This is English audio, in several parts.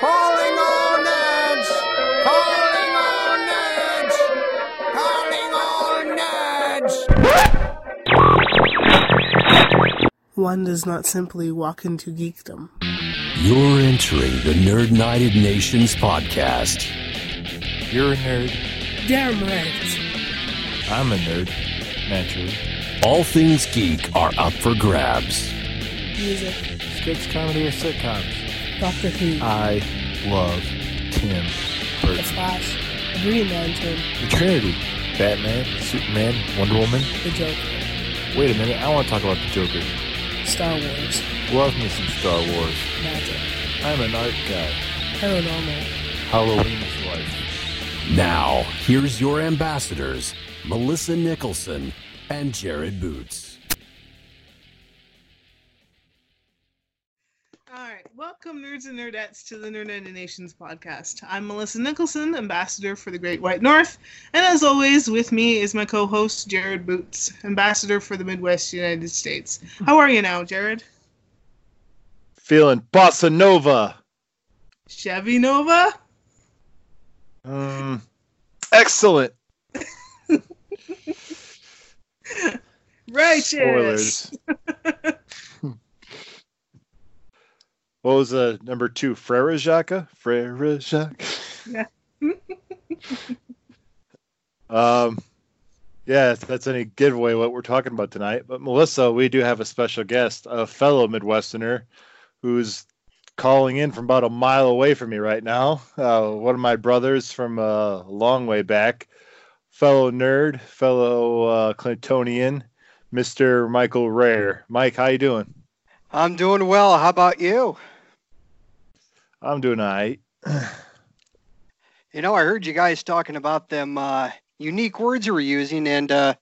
Calling all nerds! Calling all nerds! Calling all nerds! One does not simply walk into geekdom. You're entering the Nerd United Nations podcast. You're a nerd. Damn right. I'm a nerd, naturally. All things geek are up for grabs. Music. Sketch comedy or sitcoms. Doctor Who. I love Tim the Flash. The Green Lantern. The Trinity. Batman, Superman, Wonder Woman. The Joker. Wait a minute, I want to talk about the Joker. Star Wars. Love me some Star Wars. Magic. I'm an art guy. Paranormal. Halloween is life. Now, here's your ambassadors, Melissa Nicholson and Jared Boots. Welcome nerds and nerdettes to the Nerd United Nations podcast. I'm Melissa Nicholson, ambassador for the Great White North, and as always, with me is my co-host Jared Boots, ambassador for the Midwest United States. How are you now, Jared? Feeling bossa nova. Chevy Nova? Um, excellent. Righteous. Spoilers. what was uh, number two? Frere Jacques? Frere Jacques? Yeah. um, yeah, if that's any giveaway what we're talking about tonight. But Melissa, we do have a special guest, a fellow Midwesterner who's calling in from about a mile away from me right now. Uh, one of my brothers from uh, a long way back, fellow nerd, fellow uh, Clintonian, Mr. Michael Rare. Mike, how you doing? I'm doing well. How about you? I'm doing all right. You know, I heard you guys talking about them uh, unique words you were using, and uh,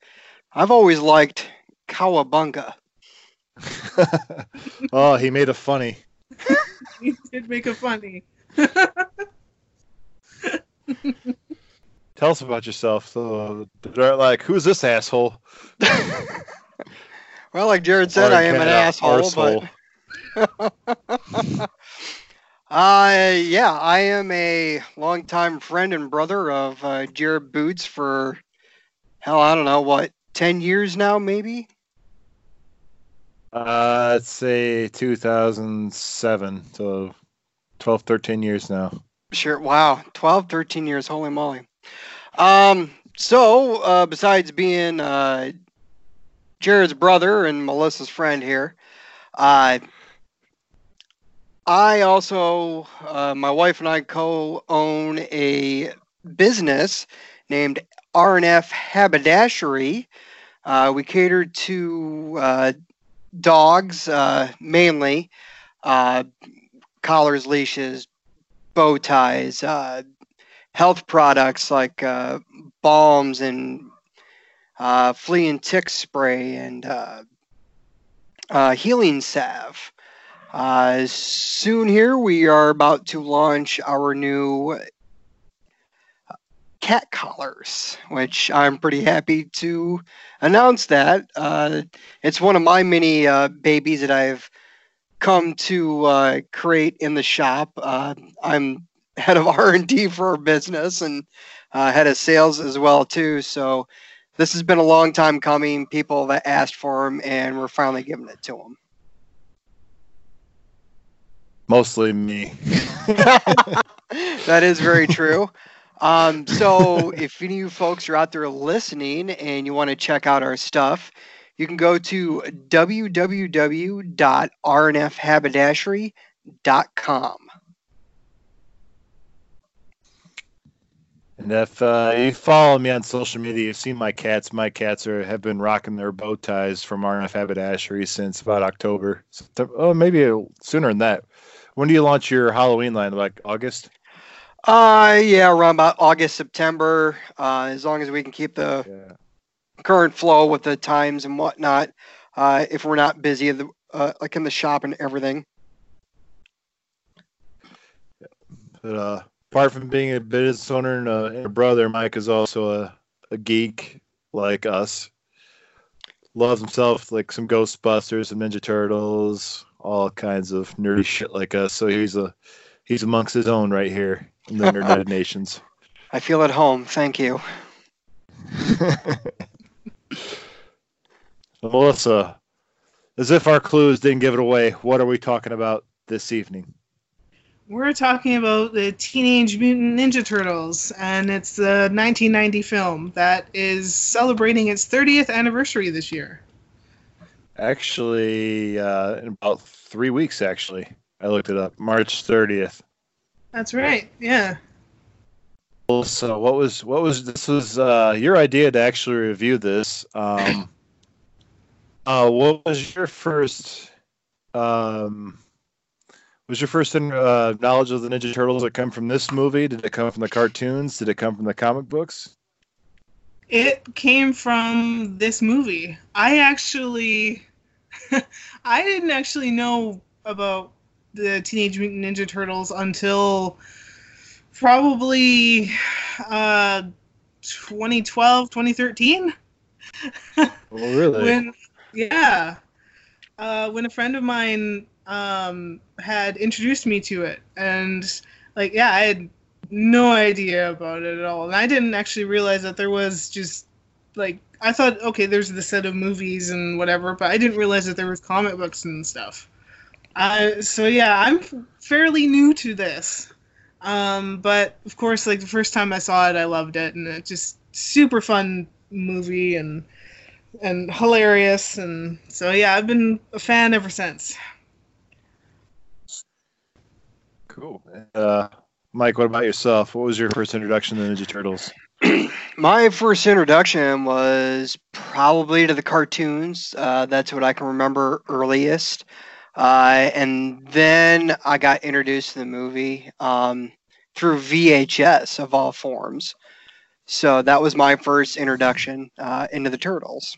I've always liked cowabunga. oh, he made it funny. he did make it funny. Tell us about yourself. So they're like, who's this asshole? Well, like Jared said, Or I am an kinda asshole, but uh, yeah, I am a longtime friend and brother of uh, Jared Boots for hell, I don't know what, ten years now, maybe. Uh, let's say 2007. So 12, 13 years now. Sure. Wow. 12, 13 years. Holy moly. Um, so, uh, besides being uh, Jared's brother and Melissa's friend here, uh, I also, uh, my wife and I co own a business named RNF Haberdashery. Uh, we cater to uh, dogs uh, mainly, uh, collars, leashes, bow ties, uh, health products like balms and flea and tick spray and healing salve. Uh, soon here, we are about to launch our new cat collars, which I'm pretty happy to announce that. Uh, it's one of my many uh, babies that I've come to uh, create in the shop. Uh, I'm head of R&D for our business and uh, head of sales as well too. So this has been a long time coming. People that asked for them, and we're finally giving it to them. Mostly me. that is very true. Um, so if any of you folks are out there listening and you want to check out our stuff, you can go to www.rnfhaberdashery.com. And if uh, you follow me on social media, you've seen my cats. My cats are have been rocking their bow ties from RNF Haberdashery since about October. Oh, maybe sooner than that. When do you launch your Halloween line? Like August? Uh, yeah, around about August, September, uh, as long as we can keep the Yeah. current flow with the times and whatnot. Uh, if we're not busy, the, uh, like in the shop and everything. But uh, apart from being a business owner and a, and a brother, Mike is also a, a geek like us. Loves himself like some Ghostbusters, some Ninja Turtles, all kinds of nerdy shit like us. So he's a he's amongst his own right here in the United Nations. I feel at home. Thank you. Melissa, as if our clues didn't give it away, what are we talking about this evening? We're talking about the Teenage Mutant Ninja Turtles, and it's the 1990 film that is celebrating its 30th anniversary this year. Actually, uh, in about three weeks, actually. I looked it up. March 30th. That's right. Yeah. So what was what was this was uh, your idea to actually review this? Um, uh, what was your first um, was your first uh, knowledge of the Ninja Turtles? that come from this movie? Did it come from the cartoons? Did it come from the comic books? It came from this movie. I actually, I didn't actually know about the Teenage Mutant Ninja Turtles until probably uh, 2012, 2013. Well, really? when yeah uh, when a friend of mine um, had introduced me to it and like yeah i had no idea about it at all and i didn't actually realize that there was just like i thought okay there's the set of movies and whatever but i didn't realize that there was comic books and stuff uh, so yeah i'm fairly new to this um, but of course like the first time i saw it i loved it and it just super fun movie and and hilarious and so yeah i've been a fan ever since Cool. Uh, Mike, what about yourself? What was your first introduction to the Ninja Turtles? My first introduction was probably to the cartoons. Uh, that's what I can remember earliest. Uh, and then I got introduced to the movie um, through VHS of all forms. So that was my first introduction uh, into the Turtles.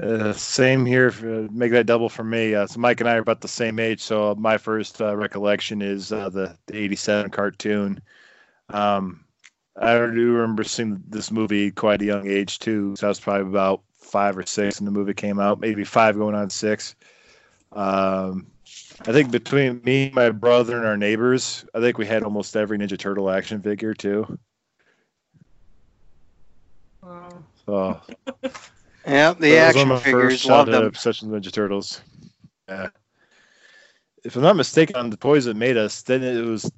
Uh, same here. Uh, make that double for me. Uh, so Mike and I are about the same age. So my first uh, recollection is uh, the, the '87 cartoon. Um, I do remember seeing this movie quite a young age too. So I was probably about five or six when the movie came out, maybe five going on six. Um, I think between me, my brother, and our neighbors, I think we had almost every Ninja Turtle action figure too. Wow. So Yeah, the That was one action of my figures, first love childhood them. obsession with Ninja Turtles. Yeah. If I'm not mistaken, on the toys that made us, then it was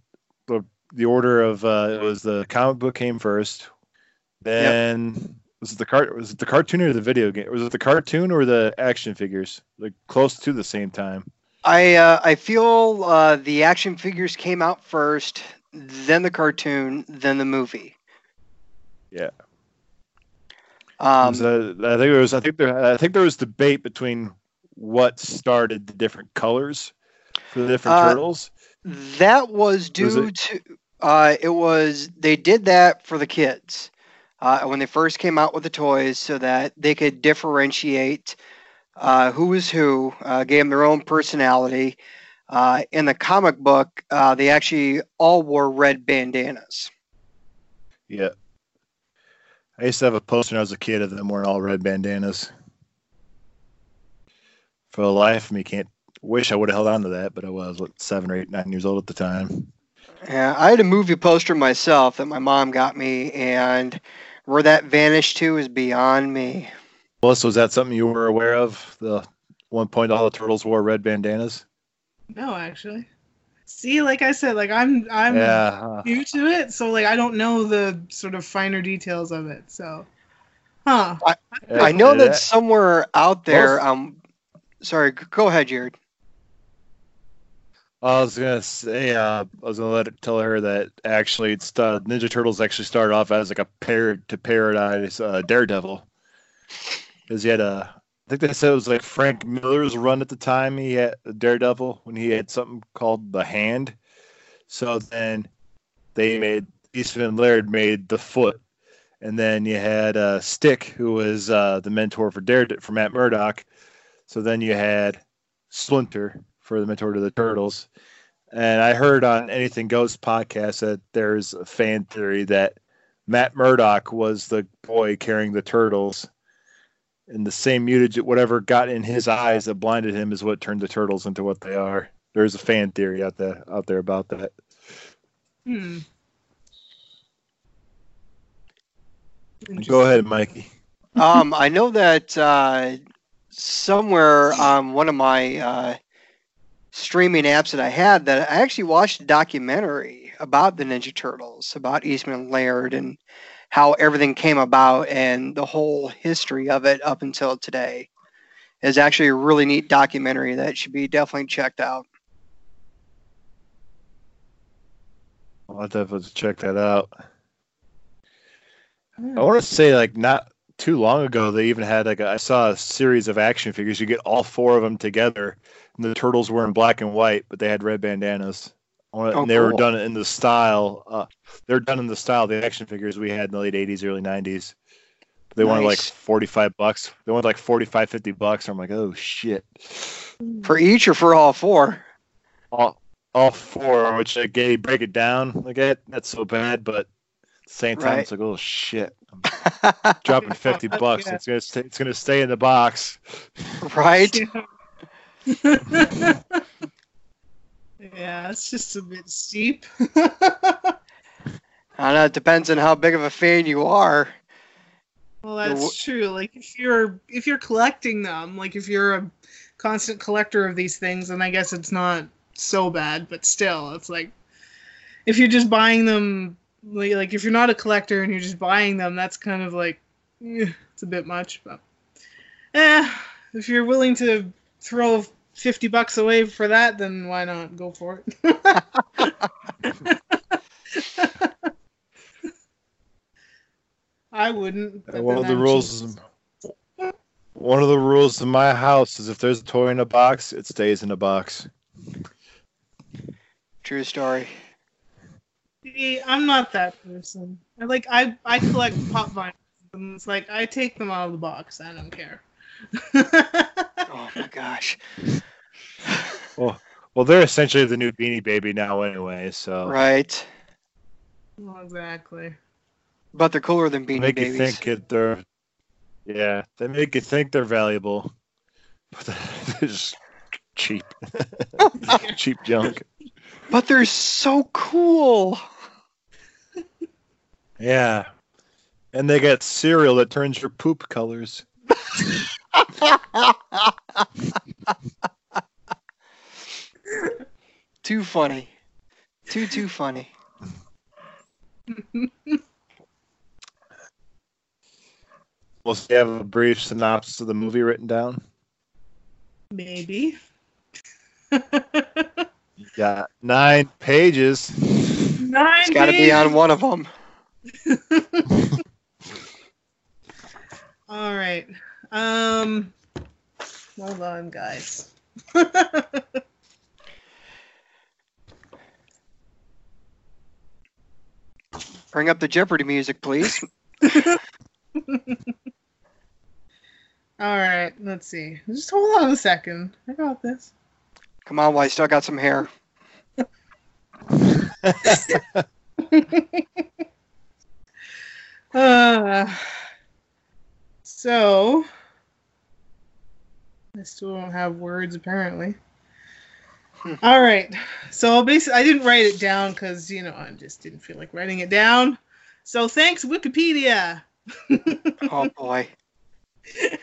the, the order of uh, it was the comic book came first, then was it the cart was it the cartoon or the video game? Was it the cartoon or the action figures? Like close to the same time. I uh, I feel uh, the action figures came out first, then the cartoon, then the movie. Yeah. Um, Was that- I think it was. I think there. I think there was debate between what started the different colors for the different Uh, turtles. That was due it- to uh, it was they did that for the kids uh, when they first came out with the toys, so that they could differentiate uh, who was who, uh, gave them their own personality. Uh, in the comic book, uh, they actually all wore red bandanas. Yeah. I used to have a poster when I was a kid of them wearing all red bandanas. For the life of me, can't wish I would have held on to that, but I was what seven or eight, nine years old at the time. Yeah, I had a movie poster myself that my mom got me, and where that vanished to is beyond me. Melissa, was that something you were aware of? The one point all the turtles wore red bandanas. no actually see like i said like i'm i'm yeah. new to it so like i don't know the sort of finer details of it so huh Yeah, I know that somewhere out there. Most- Um, sorry, go ahead, Jared. I was gonna say, uh, I was gonna let it, tell her that actually, it's uh, Ninja Turtles actually started off as like a pair to paradise uh, Daredevil, because he had a, I think they said it was like Frank Miller's run at the time. He had Daredevil when he had something called the Hand. So then they made Eastman Laird made the Foot, and then you had uh, Stick, who was uh, the mentor for Daredevil for Matt Murdock. So then you had Splinter for the mentor to the Turtles. And I heard on Anything Goes podcast that there's a fan theory that Matt Murdock was the boy carrying the Turtles. and the same mutage, whatever got in his eyes that blinded him, is what turned the turtles into what they are. There's a fan theory out there out there about that. Hmm. Go ahead, Mikey. um, I know that uh, somewhere on one of my uh, streaming apps that I had, that I actually watched a documentary about the Ninja Turtles, about Eastman and Laird, and how everything came about, and the whole history of it up until today. Is actually a really neat documentary that should be definitely checked out. I'll definitely check that out. I hmm. want to say like not too long ago they even had like a, I saw a series of action figures. You get all four of them together, and the turtles were in black and white, but they had red bandanas. I wanna- Oh, and they were done in the style. Uh, they're done in the style of the action figures we had in the late '80s, early '90s. They wanted like 45 bucks. They wanted like 45, 50 bucks. I'm like, oh shit. For each or for all four? All, all four, which like, they break it down. Like that, that's so bad, but at the same time, Right. it's like, oh shit. I'm dropping 50 bucks. Yeah. It's gonna stay, it's gonna stay in the box. right? Yeah. it's just a bit steep. I know it depends on how big of a fan you are. Well, that's true. Like if you're if you're collecting them, like if you're a constant collector of these things, then I guess it's not so bad. But still, it's like if you're just buying them, like, like if you're not a collector and you're just buying them, that's kind of like eh, it's a bit much. But eh, if you're willing to throw fifty bucks away for that, then why not go for it? I wouldn't. Uh, one of the I'm rules. cheap. One of the rules in my house is if there's a toy in a box, it stays in a box. True story. See, I'm not that person. I like I I collect pop vinyls. And it's like I take them out of the box. I don't care. Oh my gosh. Well, well, they're essentially the new Beanie Baby now, anyway. So Right. Well, exactly. But they're cooler than they Beanie make Babies. you think it, they're, yeah, they make you think they're valuable, but they're just cheap, cheap junk. But they're so cool. Yeah, and they got cereal that turns your poop colors. too funny. Too too funny. We'll see, have a brief synopsis of the movie written down. Maybe. You got nine pages. Nine. It's got to be on one of them. All right. Um. Hold on, guys. Bring up the Jeopardy music, please. All right. Let's see. Just hold on a second. I got this. Come on, while I still got some hair. Uh, so I still don't have words apparently. Hmm. All right. So basically, I didn't write it down because you know I just didn't feel like writing it down. So thanks Wikipedia. Oh boy.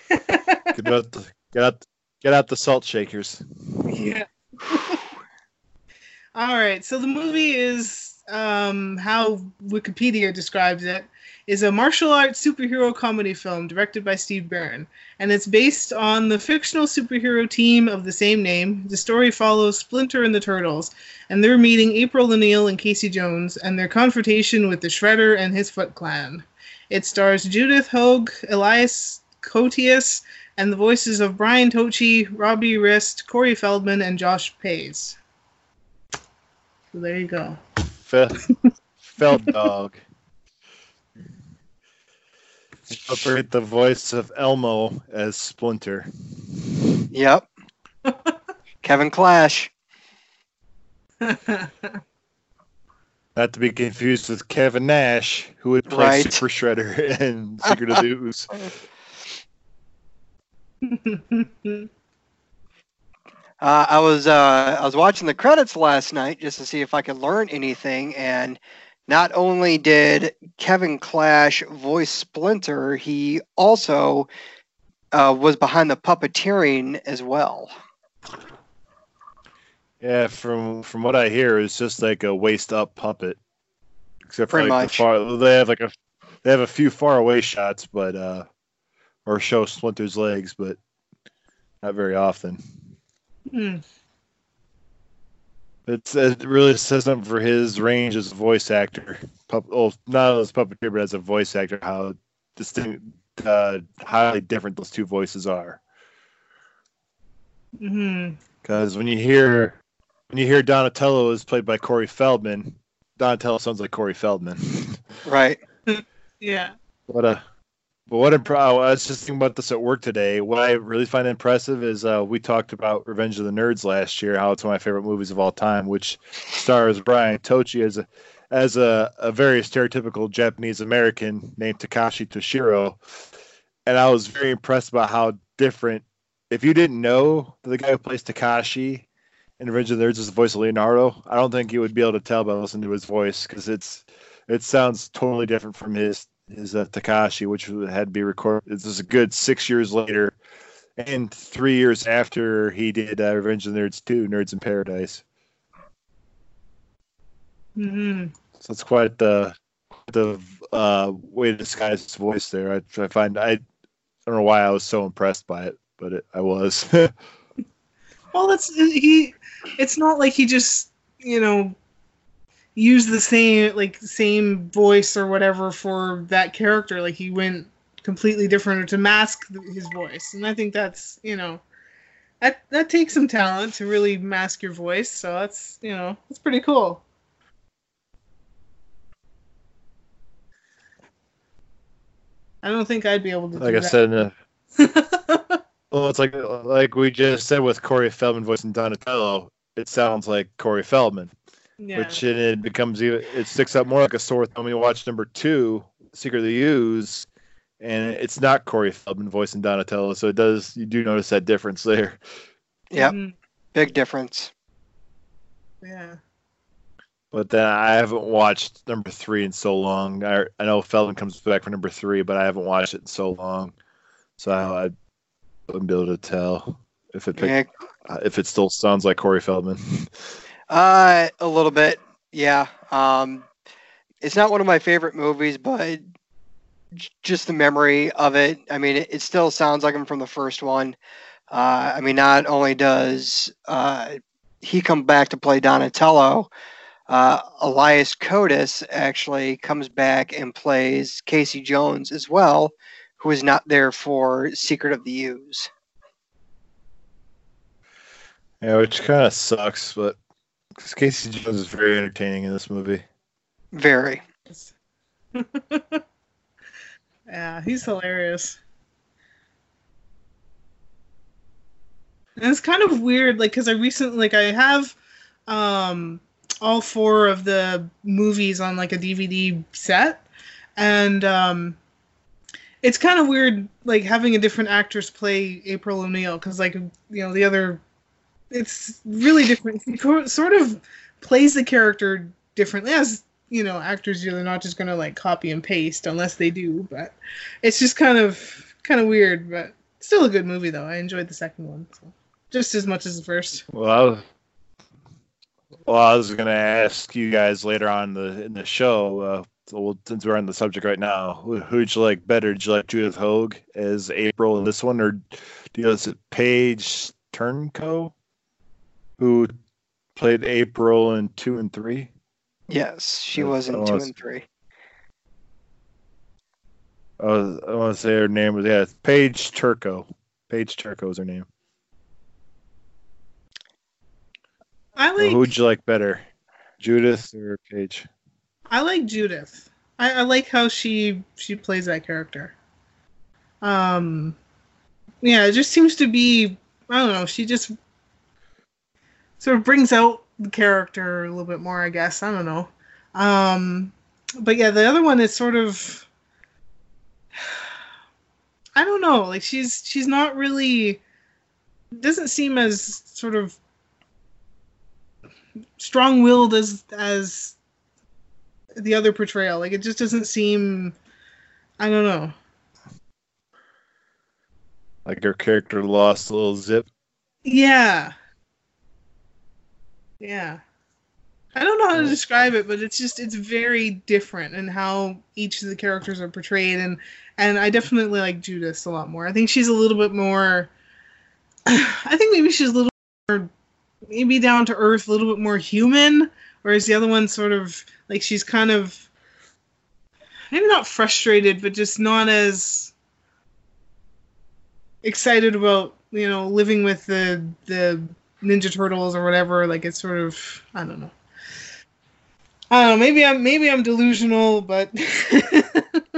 Get out the get out get out the salt shakers. yeah. All right. So the movie is um, how Wikipedia describes it is a martial arts superhero comedy film directed by Steve Barron, and it's based on the fictional superhero team of the same name. The story follows Splinter and the Turtles, and their meeting April O'Neil and Casey Jones, and their confrontation with the Shredder and his Foot Clan. It stars Judith Hoag, Elias Koteas, and the voices of Brian Tochi, Robbie Rist, Corey Feldman, and Josh Pais. So there you go. Fe- Feld dog. Incorporate the voice of Elmo as Splinter. Yep. Kevin Clash. Not to be confused with Kevin Nash, who would play Right. Super Shredder in Secret of the Ooze. Uh, I was uh, I was watching the credits last night just to see if I could learn anything, and not only did Kevin Clash voice Splinter, he also uh, was behind the puppeteering as well. Yeah, from from what I hear, it's just like a waist up puppet, except for like much. the far. They have like a they have a few far away shots, but uh, or show Splinter's legs, but not very often. Hmm. It's it really says something for his range as a voice actor. Pup, oh, not as a puppeteer, but as a voice actor, how distinct, uh, highly different those two voices are. Because when you hear when you hear Donatello is played by Corey Feldman, Donatello sounds like Corey Feldman. Right. Yeah. what a but what I was just thinking about this at work today. What I really find impressive is uh, we talked about Revenge of the Nerds last year, how it's one of my favorite movies of all time, which stars Brian Tochi as a as a, a very stereotypical Japanese American named Takashi Toshiro. And I was very impressed about how different if you didn't know that the guy who plays Takashi in Revenge of the Nerds is the voice of Leonardo, I don't think you would be able to tell by listening to his voice because it's it sounds totally different from his his uh, Takashi, which had to be recorded. This is a good six years later, and three years after he did uh, Revenge of the Nerds 2, Nerds in Paradise. hmm So it's quite the the uh, way to disguise his voice there. I, I find I, I don't know why I was so impressed by it, but it, I was. Well, that's he. It's not like he just you know used the same like same voice or whatever for that character. Like he went completely different to mask his voice, and I think that's you know that that takes some talent to really mask your voice. So that's you know that's pretty cool. I don't think I'd be able to. like I that. said, the, well, it's like like we just said with Corey Feldman voicing Donatello. It sounds like Corey Feldman. Yeah. which it, it becomes even it sticks out more like a sore thumb when you watch number two, Secret of the Ooze, and it's not Corey Feldman voicing Donatello, so it does you do notice that difference there. Yep. Mhm. Big difference. Yeah. But then I haven't watched number three in so long. I, I know Feldman comes back for number three, but I haven't watched it in so long, so I, I wouldn't be able to tell if it pick, Yeah. if it still sounds like Corey Feldman. Uh, a little bit. Yeah. Um, it's not one of my favorite movies, but just the memory of it. I mean, it, it still sounds like him from the first one. Uh, I mean, not only does uh, he come back to play Donatello, uh, Elias Koteas actually comes back and plays Casey Jones as well, who is not there for Secret of the Ooze. yeah, which kind of sucks, but 'cause Casey Jones is very entertaining in this movie. Very. yeah, he's hilarious. And it's kind of weird, like, because I recently, like, I have um, all four of the movies on, like, a DVD set. And um, it's kind of weird, like, having a different actress play April O'Neil, because, like, you know, the other. It's really different. Sort of plays the character differently, as you know, actors do. They're not just gonna like copy and paste unless they do. But it's just kind of kind of weird. But still a good movie though. I enjoyed the second one so. just as much as the first. Well, well, I was gonna ask you guys later on the in the show. Uh, since we're on the subject right now, who, who'd you like better? Did you like Judith Hoag as April in this one, or do you know, is it Paige Turco, who played April in two and three? Yes, she was in two and three. I, was, I want to say her name was yeah, Paige Turco. Paige Turco is her name. I Well, like who'd you like better, Judith or Paige? I like Judith. I, I like how she she plays that character. Um, yeah, it just seems to be I don't know. She just sort of brings out the character a little bit more. I guess I don't know. Um, but yeah, the other one is sort of. I don't know. Like she's she's not really doesn't seem as sort of strong-willed as as the other portrayal. Like it just doesn't seem. I don't know. Like her character lost a little zip. Yeah. Yeah. I don't know how to describe it, but it's just it's very different in how each of the characters are portrayed and and I definitely like Judith a lot more. I think she's a little bit more I think maybe she's a little more maybe down to earth, a little bit more human, whereas the other one sort of like she's kind of maybe not frustrated, but just not as excited about you know living with the the Ninja Turtles or whatever. Like it's sort of I don't know. I don't know. Maybe I'm maybe I'm delusional, but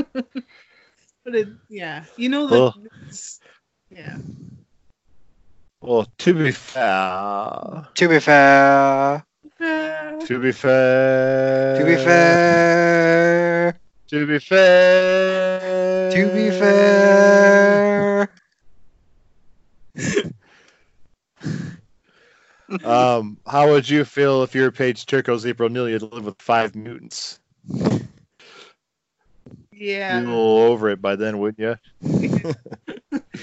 but it yeah. You know that. Well- yeah. Well, to be fair, To be fair, to be fair, to be fair, to be fair, to be fair. Um, how would you feel if your Paige Turco's April Neal you had to live with five mutants? Yeah. You'd be a little over it by then, wouldn't you?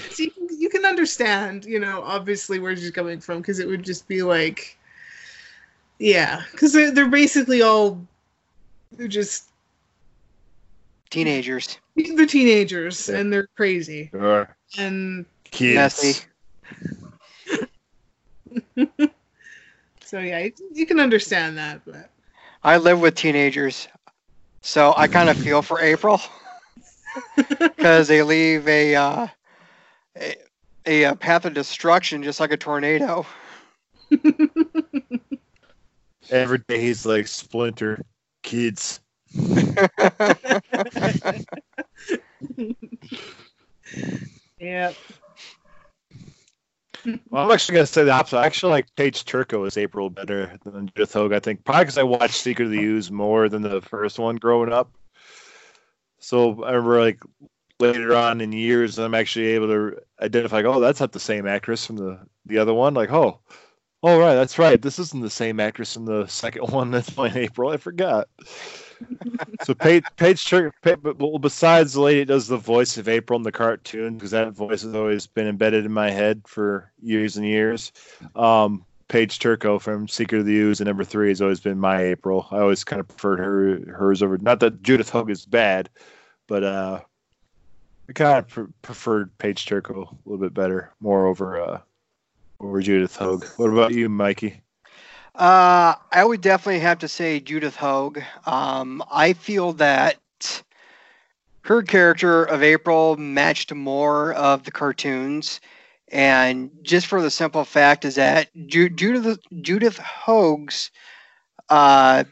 So you can, you can understand, you know, obviously where she's coming from because it would just be like, yeah, because they're, they're basically all they're just Teenagers, they're teenagers Yeah. and they're crazy Or and kids. messy. so yeah, you, you can understand that, but I live with teenagers, so I kind of feel for April because they leave a, uh, a a uh, path of destruction just like a tornado. Every day he's like Splinter, kids. yeah, Well, I'm actually gonna say the opposite. I actually like Paige Turco as April better than Judith Hoag. I think probably because I watched Secret of the Ooze more than the first one growing up. So I remember like later on in years, I'm actually able to identify. Like, oh, that's not the same actress from the the other one. Like, oh, oh right, that's right. This isn't the same actress from the second one that's playing April. I forgot. so Paige, Paige Pa- well, besides the lady does the voice of April in the cartoon, because that voice has always been embedded in my head for years and years. Um, Paige Turco from Secret of the Ooze and number three has always been my April. I always kind of preferred her hers over. Not that Judith Hoag is bad, but uh, I kind of pre- preferred Paige Turco a little bit better, more over uh, over Judith Hoag. What about you, Mikey? Uh, I would definitely have to say Judith Hoag. Um, I feel that her character of April matched more of the cartoons, and just for the simple fact is that Ju- Judith Judith Hoag's uh,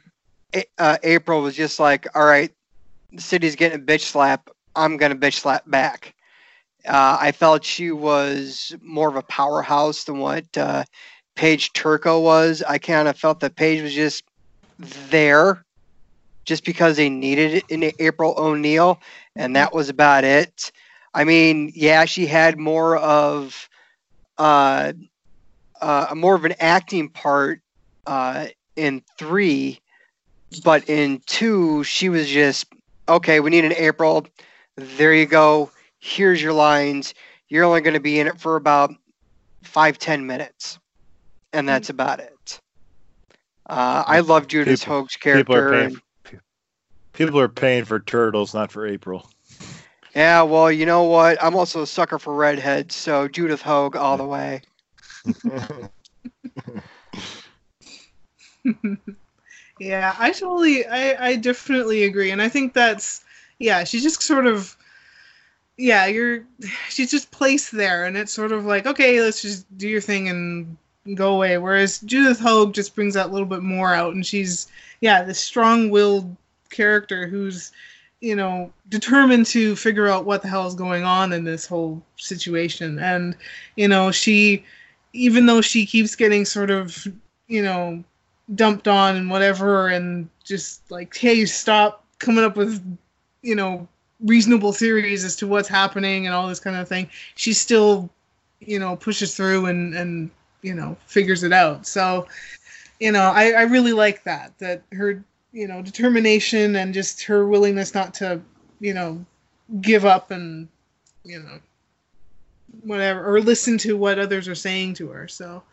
A- uh, April was just like, all right, the city's getting a bitch slap. I'm gonna bitch slap back. Uh, I felt she was more of a powerhouse than what uh, Paige Turco was. I kind of felt that Paige was just there just because they needed it in April O'Neil, and that was about it. I mean, yeah, she had more of uh, uh, more of an acting part uh, in three, but in two, she was just okay. We need an April. There you go. Here's your lines. You're only going to be in it for about five ten minutes and that's about it. Uh, I love Judith People- Hoag's People are character. paying. and- people are paying for turtles, not for April. yeah, well, you know what? I'm also a sucker for redheads, so Judith Hoag all the way. yeah. I totally, I, I definitely agree, and I think that's, yeah, she's just sort of, yeah, you're, she's just placed there, and it's sort of like, okay, let's just do your thing and go away. Whereas Judith Hoag just brings that little bit more out, and she's, yeah, this strong-willed character who's, you know, determined to figure out what the hell is going on in this whole situation, and you know, she, even though she keeps getting sort of, you know, dumped on and whatever, and just like, hey, stop coming up with, you know, reasonable theories as to what's happening and all this kind of thing, she still, you know, pushes through and and you know figures it out. So, you know, I I really like that that her you know determination and just her willingness not to you know give up and you know whatever or listen to what others are saying to her. So,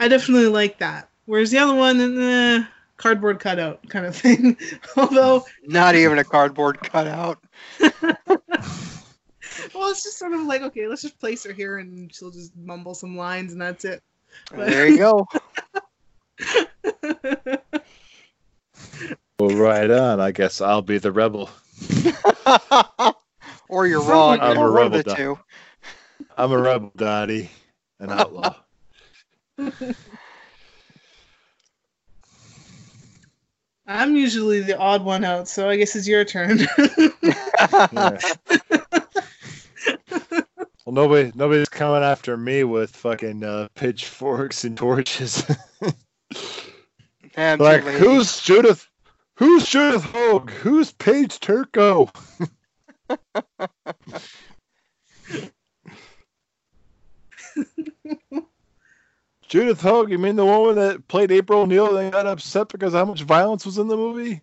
I definitely like that. Whereas the other one, eh, cardboard cutout kind of thing. Although Not even a cardboard cutout. well, it's just sort of like, okay, let's just place her here and she'll just mumble some lines and that's it. There you go. Well, right on. I guess I'll be the rebel. or you're wrong. I'm a One of rebel, the Doc. two. I'm a rebel, Dottie, an outlaw. I'm usually the odd one out, so I guess it's your turn. Yeah. Well, nobody, nobody's coming after me with fucking uh, pitchforks and torches. Damn, like, too who's Judith? Who's Judith Hoag? Who's Paige Turco? Judith Hoag, you mean the woman that played April O'Neil and got upset because how much violence was in the movie?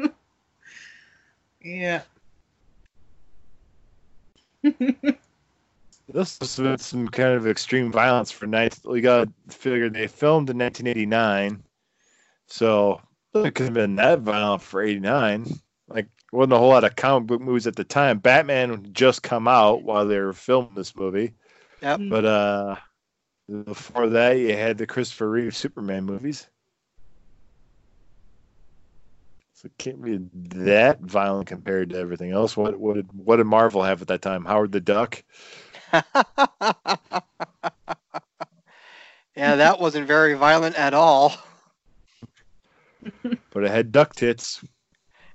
yeah. This was some- some kind of extreme violence for night. We got to figure they filmed in 1989, so it could have been that violent for 89. Like, wasn't a whole lot of comic book movies at the time. Batman just come out while they were filming this movie, Yep. but uh, before that, you had the Christopher Reeve Superman movies. So it can't be that violent compared to everything else. What what did what did Marvel have at that time? Howard the Duck. yeah, that wasn't very violent at all. But it had duck tits.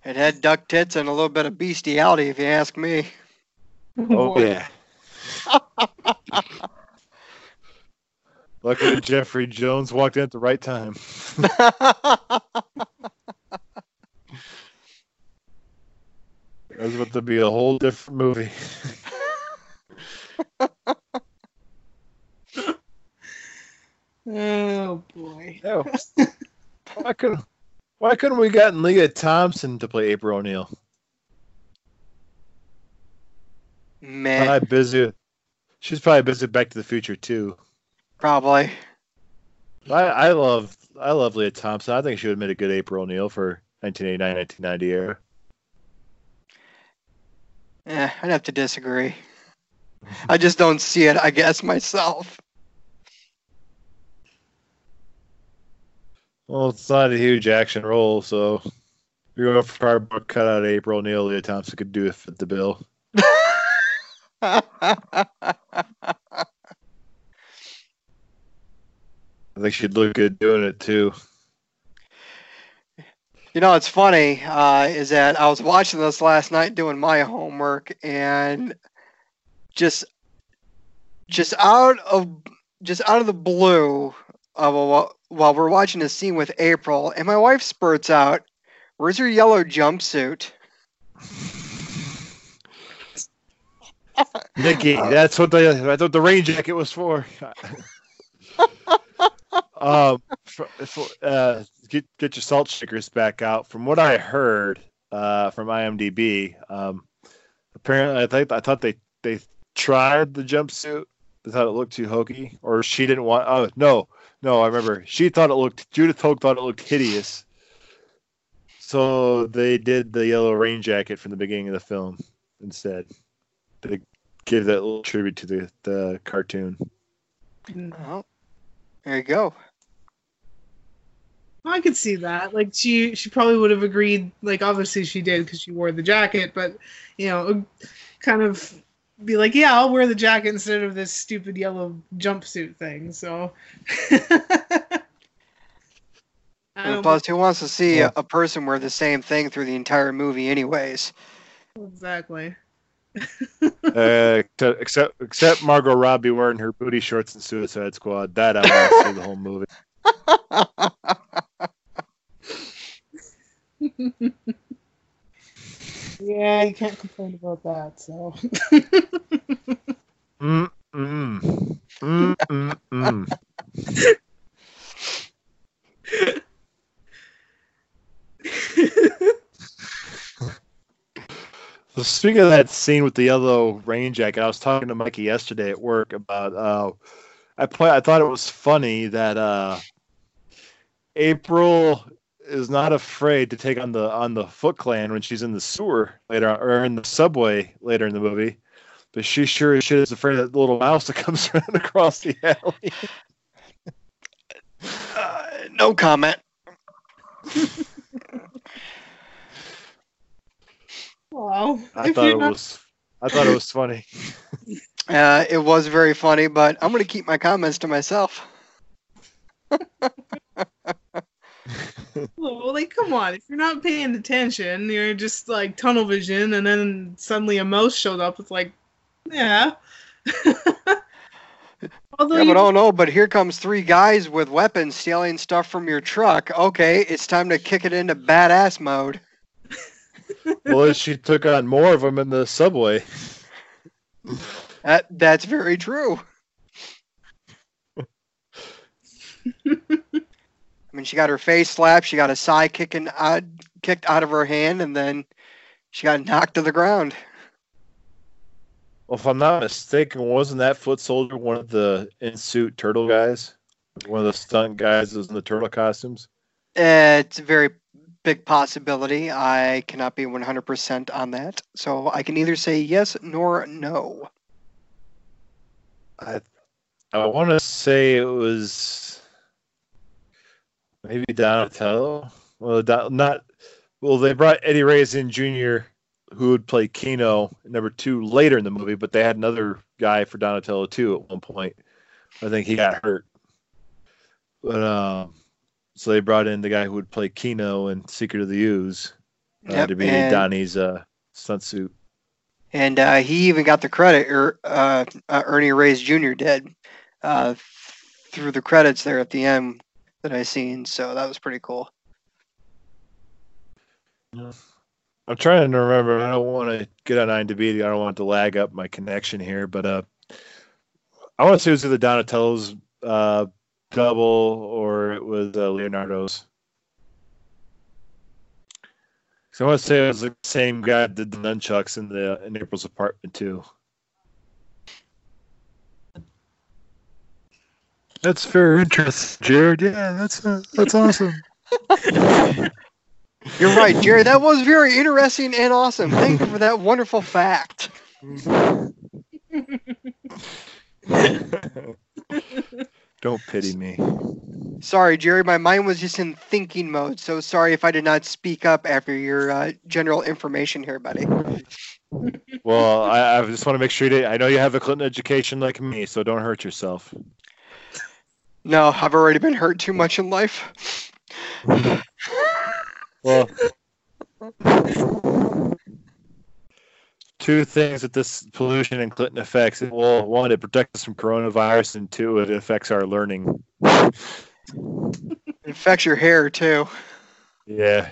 It had duck tits and a little bit of bestiality, if you ask me. Oh, oh yeah. Luckily, Jeffrey Jones walked in at the right time. That was about to be a whole different movie. Oh boy. Yeah. why couldn't Why couldn't we gotten Lea Thompson to play April O'Neil? Man, Probably busy. She's probably busy Back to the Future too. probably. I, I love I love Lea Thompson. I think she would have made a good April O'Neil for 1989, 1990 era. Eh, I'd have to disagree. I just don't see it, I guess, myself. Well, it's not a huge action role, so if you're going for cardboard cut out April O'Neil, Lea Thompson could do it fit the bill. I think she'd look good doing it too. You know, it's funny uh, is that I was watching this last night doing my homework, and just just out of just out of the blue, uh, while, while we're watching a scene with April, and my wife spurts out, "Where's your yellow jumpsuit?" Nikki, that's what the that's what the rain jacket was for. um, for, for, uh, get get your salt shakers back out. From what I heard uh, from IMDb, um, apparently I think I thought they they tried the jumpsuit. They thought it looked too hokey, or she didn't want. Oh no, no, I remember she thought it looked. Judith Hoag thought it looked hideous. So they did the yellow rain jacket from the beginning of the film instead They give that little tribute to the, the cartoon. Oh, there you go. I could see that. Like she, she probably would have agreed. Like obviously she did because she wore the jacket, but you know, kind of be like, yeah, I'll wear the jacket instead of this stupid yellow jumpsuit thing. So. I plus, who wants to see Yeah. a, a person wear the same thing through the entire movie, anyways? exactly. Uh, except, except except Margot Robbie wearing her booty shorts in Suicide Squad. That I want to see the whole movie. yeah, you can't complain about that. So. Mm, mm. So speaking of that scene with the yellow rain jacket, I was talking to Mikey yesterday at work about. Uh, I play, I thought it was funny that uh, April is not afraid to take on the on the Foot Clan when she's in the sewer later on, or in the subway later in the movie, but she sure as shit is afraid of that little mouse that comes running across the alley. Uh, no comment. Wow. I If thought it not- was. I thought it was funny. Uh, it was very funny, but I'm going to keep my comments to myself. Well, like, come on. If you're not paying attention, you're just like tunnel vision, and then suddenly a mouse showed up. It's like, yeah. Although Yeah, you, but oh no, but here comes three guys with weapons stealing stuff from your truck. Okay, it's time to kick it into badass mode. well, she took on more of them in the subway. That that's very true. I mean, she got her face slapped. She got a side kicking out, kicked out of her hand, and then she got knocked to the ground. Well, if I'm not mistaken, wasn't that foot soldier one of the in suit turtle guys? One of the stunt guys that was in the turtle costumes? Uh, It's a very big possibility. I cannot be 100% on that, so I can either say yes nor no. I I want to say it was maybe Donatello. Well, not well. They brought Ernie Reyes in Jr., who would play Keno number two later in the movie, but they had another guy for Donatello too at one point. I think he got hurt, but um, so they brought in the guy who would play Keno in Secret of the Ooze uh, Yep, to be and- Donnie's uh, stunt suit. And uh, he even got the credit, or uh, uh, Ernie Reyes Jr. did, uh, through the credits there at the end that I seen. So that was pretty cool. I'm trying to remember. I don't want to get on IMDb. I don't want to lag up my connection here, but uh, I want to say it was either Donatello's uh, double or it was uh, Leonardo's. So I want to say it was the same guy that did the nunchucks in the in April's apartment too. That's very interesting, Jared. Yeah, that's uh, that's awesome. You're right, Jerry. That was very interesting and awesome. Thank you for that wonderful fact. Don't pity me. Sorry, Jerry. My mind was just in thinking mode. So sorry if I did not speak up after your uh, general information here, buddy. Well, I, I just want to make sure that I know you have a Clinton education like me, so don't hurt yourself. No, I've already been hurt too much in life. Well, two things that this pollution and Clinton affects. Well, one, it protects us from coronavirus, and two, it affects our learning. It affects your hair too. Yeah.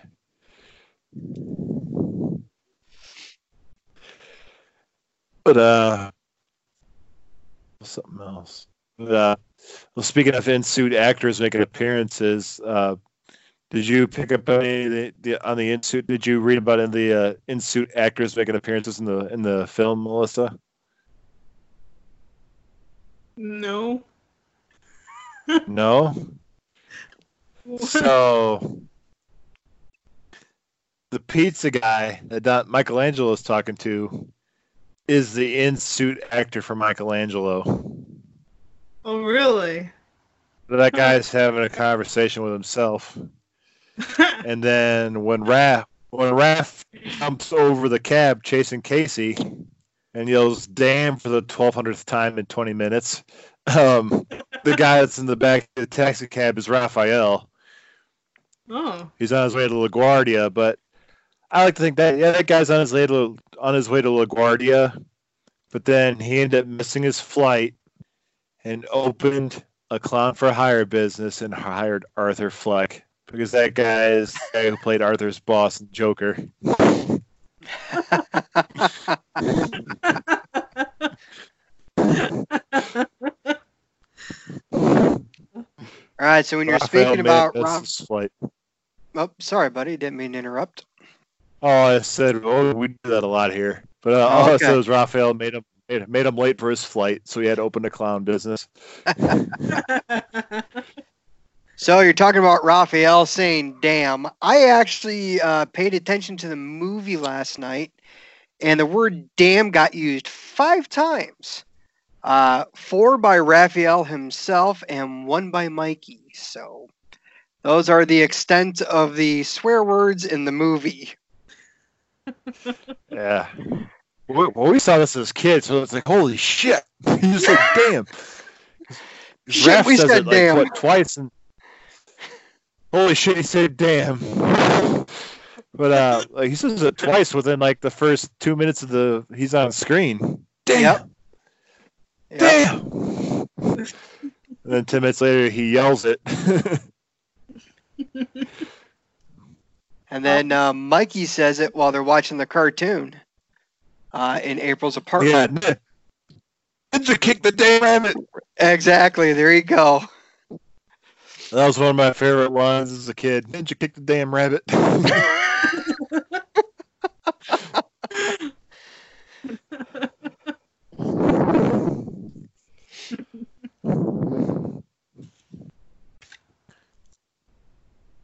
But uh, something else. But, uh, well, speaking of in-suit actors making appearances, uh, did you pick up any of the, the on the in-suit? Did you read about any of the uh, in-suit actors making appearances in the in the film, Melissa? no. No. So the pizza guy that Don- Michelangelo is talking to is the in-suit actor for Michelangelo. Oh, really? That guy's having a conversation with himself, and then when Raph when Raph jumps over the cab chasing Casey and yells "damn" for the twelve hundredth time in twenty minutes, um, the guy that's in the back of the taxi cab is Raphael. oh. He's on his way to LaGuardia, but I like to think that yeah, that guy's on his way to on his way to LaGuardia, but then he ended up missing his flight and opened a clown for hire business and hired Arthur Fleck because that guy is the guy who played Arthur's boss in Joker. All right, so when you're Raphael speaking about Rob, flight. oh, sorry, buddy, didn't mean to interrupt. Oh, I said oh, we do that a lot here, but uh, all I said was Raphael made him made, made him late for his flight, so he had to open a clown business. So you're talking about Raphael saying "damn." I actually uh, paid attention to the movie last night, and the word "damn" got used five times. Uh, four by Raphael himself, and one by Mikey. So those are the extent of the swear words in the movie. Yeah. We, well, we saw this as kids, so it's like, holy shit! He just like, damn. Shit, Raph we said it, like, damn. what, twice, and holy shit, he said damn. But uh, like he says it twice within like the first two minutes of the he's on screen. Damn. Yep. Yep. Damn. and then ten minutes later, he yells it. And then uh, Mikey says it while they're watching the cartoon uh, in April's apartment. yeah. Ninja kick the damn rabbit. Exactly. There you go. That was one of my favorite lines as a kid. Ninja kick the damn rabbit.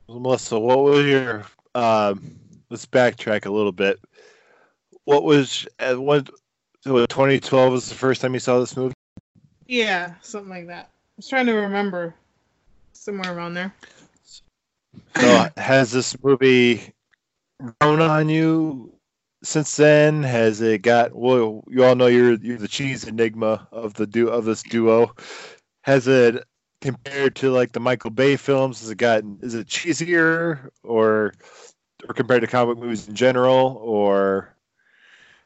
Melissa, what was your? Um, let's backtrack a little bit. What was uh, what? So 2012 was the first time you saw this movie. yeah, something like that. I was trying to remember. Somewhere around there. So has this movie grown on you since then? Has it got? Well, you all know you're you're the cheese enigma of the du of this duo. Has it compared to like the Michael Bay films? Has it gotten? Is it cheesier or or compared to comic movies in general? Or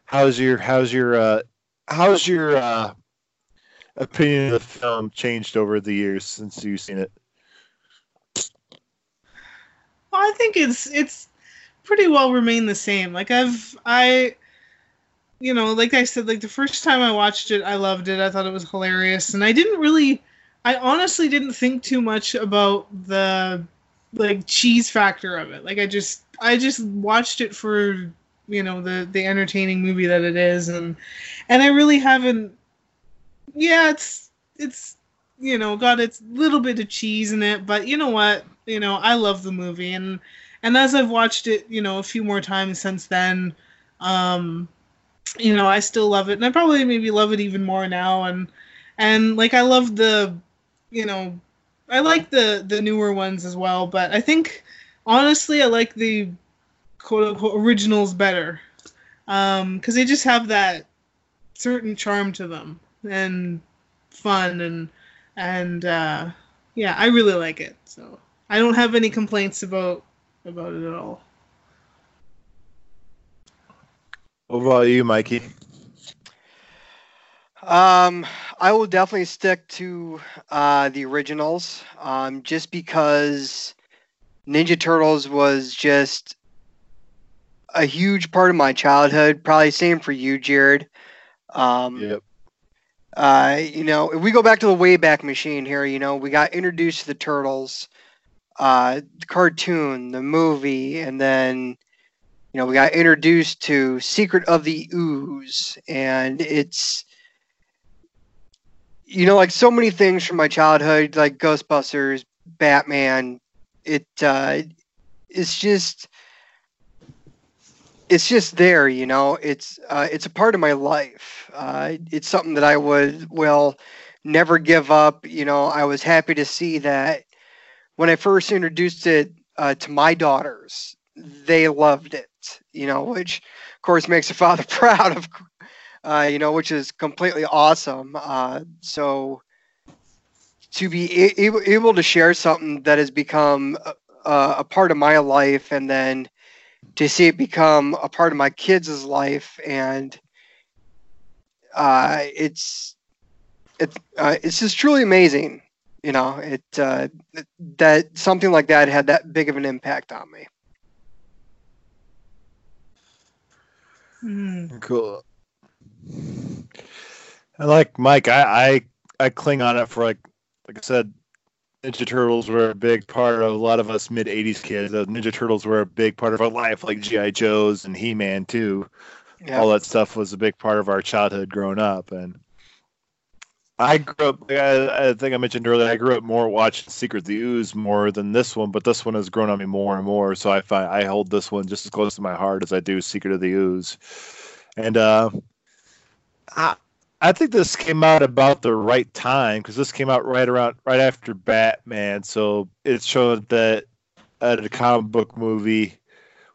how's your how's your uh, how's your uh, opinion of the film changed over the years since you've seen it? Well, I think it's it's pretty well remained the same. Like I've I you know, like I said, like the first time I watched it, I loved it. I thought it was hilarious. And I didn't really I honestly didn't think too much about the like cheese factor of it. Like I just I just watched it for you know the the entertaining movie that it is. And and I really haven't yeah, it's it's you know, got its little bit of cheese in it, but you know what? You know, I love the movie. And and as I've watched it, you know, a few more times since then, um, you know, I still love it. And I probably maybe love it even more now. And and like I love the you know, I like the the newer ones as well, but I think honestly I like the quote unquote originals better. Um, because they just have that certain charm to them and fun and and uh yeah, I really like it. So I don't have any complaints about about it at all. What about you, Mikey? Um, I will definitely stick to uh, the originals, um, just because Ninja Turtles was just a huge part of my childhood. Probably same for you, Jared. Um, Yep. uh, you know, if we go back to the Wayback Machine here, you know, we got introduced to the Turtles, uh, the cartoon, the movie, and then, you know, we got introduced to Secret of the Ooze, and it's, you know, like so many things from my childhood, like Ghostbusters, Batman. It, uh, it's just, it's just there, you know. It's uh, it's a part of my life. Uh, it's something that I would will never give up. You know, I was happy to see that when I first introduced it uh, to my daughters, they loved it. You know, which of course makes a father proud of. Uh, you know, which is completely awesome. Uh, so to be a- able, to share something that has become a, a part of my life and then to see it become a part of my kids' life and uh, it's it, uh, it's just truly amazing you know, it uh, that something like that had that big of an impact on me. Hmm. Cool. I like Mike. I, I I cling on it for like like I said, Ninja Turtles were a big part of a lot of us mid '80s kids. The Ninja Turtles were a big part of our life, like GI Joes and He Man too. Yeah. All that stuff was a big part of our childhood growing up, and I grew up. I, I think I mentioned earlier. I grew up more watching Secret of the Ooze more than this one, but this one has grown on me more and more. So I find I hold this one just as close to my heart as I do Secret of the Ooze, and uh, I I think this came out about the right time because this came out right around right after Batman, so it showed that uh, the comic book movie,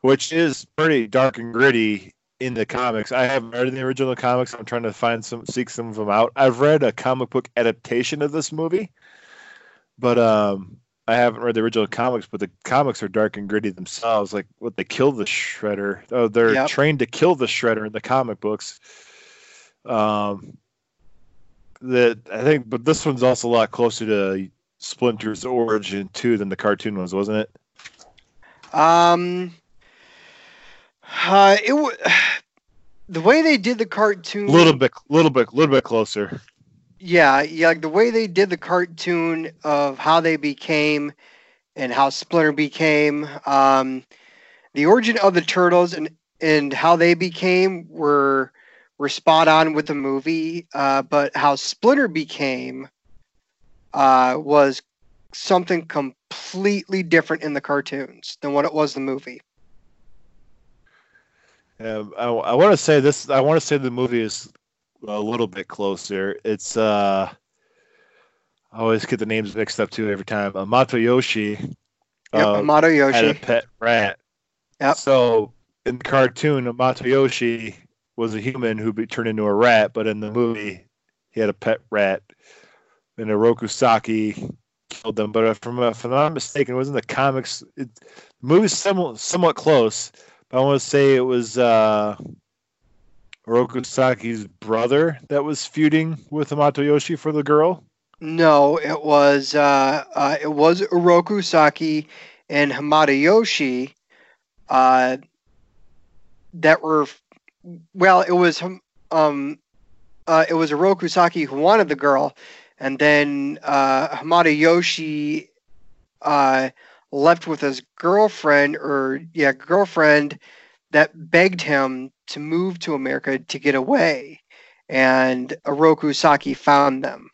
which is pretty dark and gritty in the comics. I haven't read the original comics. I'm trying to find some seek some of them out. I've read a comic book adaptation of this movie, but um, I haven't read the original comics. But the comics are dark and gritty themselves. Like what they kill the Shredder. Oh, they're Yep. trained to kill the Shredder in the comic books. Um, that I think, but this one's also a lot closer to Splinter's origin too than the cartoon ones, wasn't it? Um, uh, it w- the way they did the cartoon. A little bit, little bit, a little bit closer. Yeah, yeah, like the way they did the cartoon of how they became and how Splinter became, um, the origin of the turtles and and how they became were were spot on with the movie. Uh, but how Splinter became uh, was something completely different in the cartoons than what it was the movie. Um, I, I want to say this. I want to say the movie is a little bit closer. It's uh, I always get the names mixed up too every time. Uh, Mato Yoshi Yep, uh, Amato had a pet rat. Yep. So in the cartoon, Hamato Yoshi was a human who be turned into a rat, but in the movie, he had a pet rat. And Oroku Saki killed them. But if, I'm- if I'm not mistaken, it was in the comics. It, the movie's somewhat, somewhat close. But I want to say it was uh, Oroku Saki's brother that was feuding with Hamato Yoshi for the girl. No, it was uh, uh, it was Oroku Saki and Hamato Yoshi uh, that were well, it was um uh, it was Oroku Saki who wanted the girl, and then uh, Hamato Yoshi uh, left with his girlfriend or yeah girlfriend that begged him to move to America to get away, and Oroku Saki found them.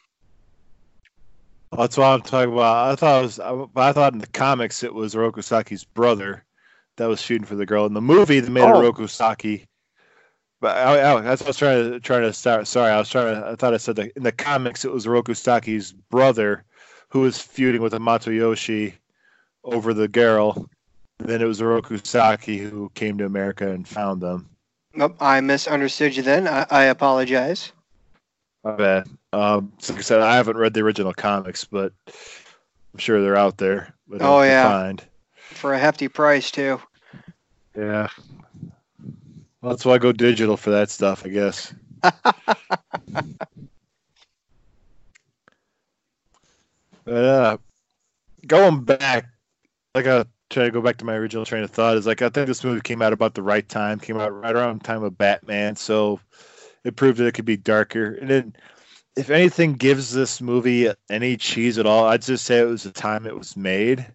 That's what I'm talking about. I thought was, I, I thought in the comics it was Oroku Saki's brother that was shooting for the girl. In the movie, they made Oh. Oroku Saki. But I, I, that's what I was trying to trying to start. Sorry, I was trying to. I thought I said that in the comics it was Oroku Saki's brother who was feuding with Hamato Yoshi over the girl. then it was Oroku Saki who came to America and found them. Nope, I misunderstood you then. I, I apologize. My bad. Um, so like I said, I haven't read the original comics, but I'm sure they're out there. But Oh, yeah. Find. For a hefty price, too. Yeah. Well, that's why I go digital for that stuff, I guess. but uh, going back, like I try to go back to my original train of thought is like I think this movie came out about the right time, came out right around the time of Batman, so it proved that it could be darker. And then, if anything gives this movie any cheese at all, I'd just say it was the time it was made.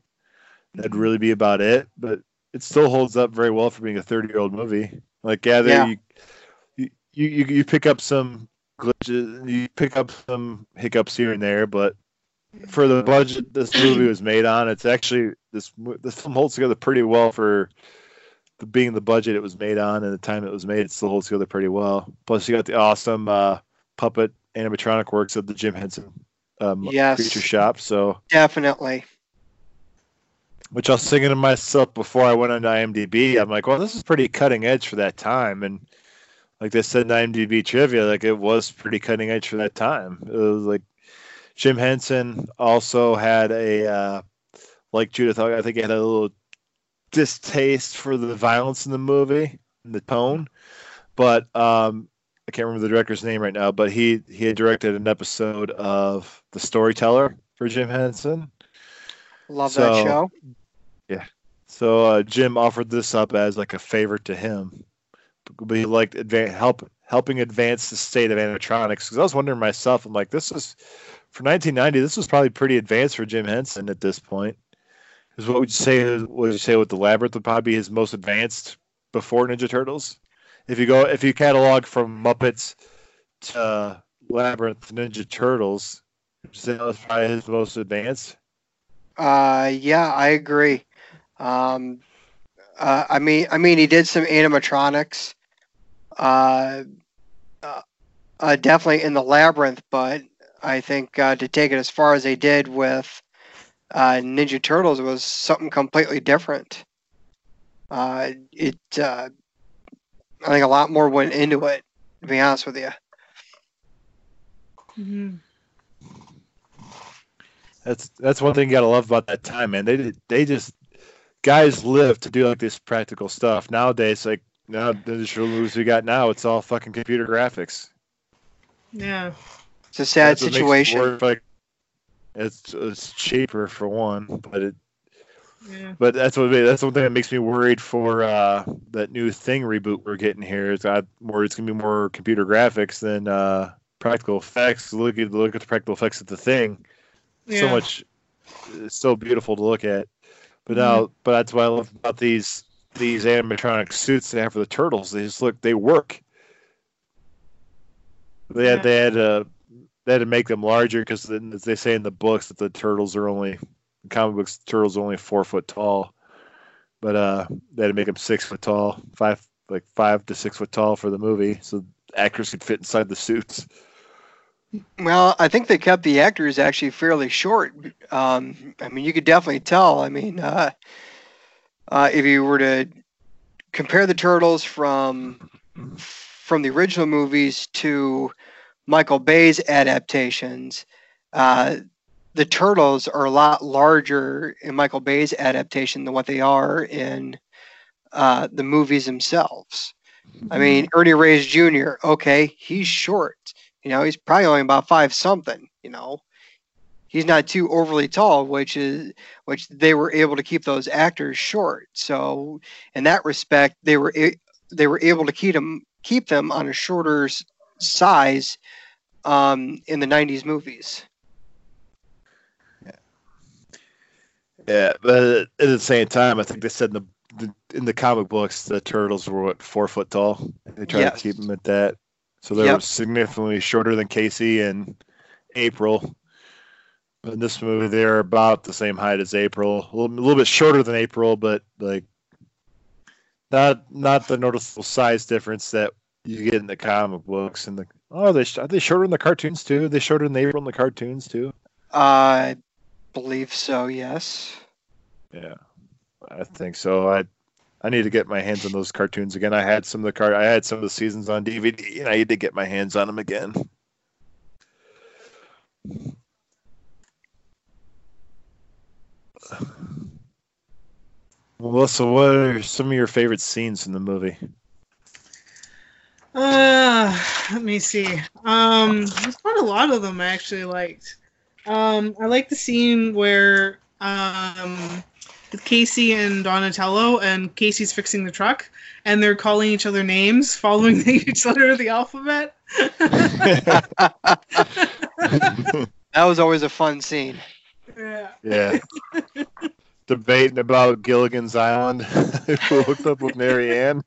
That'd really be about it. But it still holds up very well for being a 30 year old movie. Like, yeah, there Yeah. you, you, you, you pick up some glitches, you pick up some hiccups here and there, but for the budget this movie was made on, it's actually this this film holds together pretty well for the being the budget it was made on and the time it was made. It still holds together pretty well. Plus, you got the awesome uh, puppet animatronic works of the Jim Henson um, Yes. creature shop. So, Definitely. Which I was thinking to myself before I went on IMDb, I'm like, well, this is pretty cutting edge for that time. And like they said in IMDb trivia, like it was pretty cutting edge for that time. It was like Jim Henson also had a, uh, like Judith, I think he had a little distaste for the violence in the movie and the tone. But um, I can't remember the director's name right now, but he he had directed an episode of The Storyteller for Jim Henson. Love So- that show. So uh, Jim offered this up as like a favor to him, but he liked help helping advance the state of animatronics. Because I was wondering myself, I'm like, this is for 1990. This was probably pretty advanced for Jim Henson at this point. Is what would you say? Would you say with the labyrinth would probably be his most advanced before Ninja Turtles? If you go, if you catalog from Muppets to uh, Labyrinth Ninja Turtles, would you say that was probably his most advanced? Uh, yeah, I agree. Um, uh, I mean, I mean, he did some animatronics. Uh, uh, uh, definitely in the labyrinth, but I think uh, to take it as far as they did with uh, Ninja Turtles was something completely different. Uh, it, uh, I think a lot more went into it. To be honest with you. Mhm. That's that's one thing you gotta love about that time, man. They did, they just guys live to do like this practical stuff. Nowadays, like now the digital movies we got now, it's all fucking computer graphics. Yeah. It's a sad That's what makes it situation. like it's it's cheaper for one, but it Yeah. but that's what that's one thing that makes me worried for uh, that new thing reboot we're getting here. Is I'm worried it's gonna be more computer graphics than uh, practical effects. Look at look at the practical effects of the thing. so much it's so beautiful to look at but now but that's what i love about these these animatronic suits they have for the turtles. They just look they work. They had Yeah. they had to they had to make them larger because as they say in the books that the turtles are only comic books turtles are only four foot tall. But uh they had to make them six foot tall five like five to six foot tall for the movie so actors could fit inside the suits Well, I think they kept the actors actually fairly short. Um, I mean, you could definitely tell. I mean, uh, uh, if you were to compare the turtles from from the original movies to Michael Bay's adaptations, uh, the turtles are a lot larger in Michael Bay's adaptation than what they are in uh, the movies themselves. I mean, Ernie Reyes Jr. Okay, he's short. You know, he's probably only about five something. You know, he's not too overly tall, which is which they were able to keep those actors short. So in that respect, they were they were able to keep them keep them on a shorter size um, in the '90s movies. Yeah, yeah, but at the same time, I think they said in the, the in the comic books the turtles were what four foot tall. They tried Yes. to keep them at that, so they were Yep. significantly shorter than Casey and April. In this movie, they're about the same height as April, a little, a little bit shorter than April, but like not not the noticeable size difference that you get in the comic books. And the oh, are they are they shorter in the cartoons too? Are they shorter than April in the cartoons too? I believe so. Yes. Yeah, I think so. I I need to get my hands on those cartoons again. I had some of the car. I had some of the seasons on DVD, and I need to get my hands on them again. Melissa, what are some of your favorite scenes in the movie? Uh, let me see. Um, there's quite a lot of them I actually liked. Um, I like the scene where um, with Casey and Donatello, and Casey's fixing the truck, and they're calling each other names, following each letter of the alphabet. That was always a fun scene. yeah. yeah. Debating about Gilligan's Island, who hooked up with Mary Ann.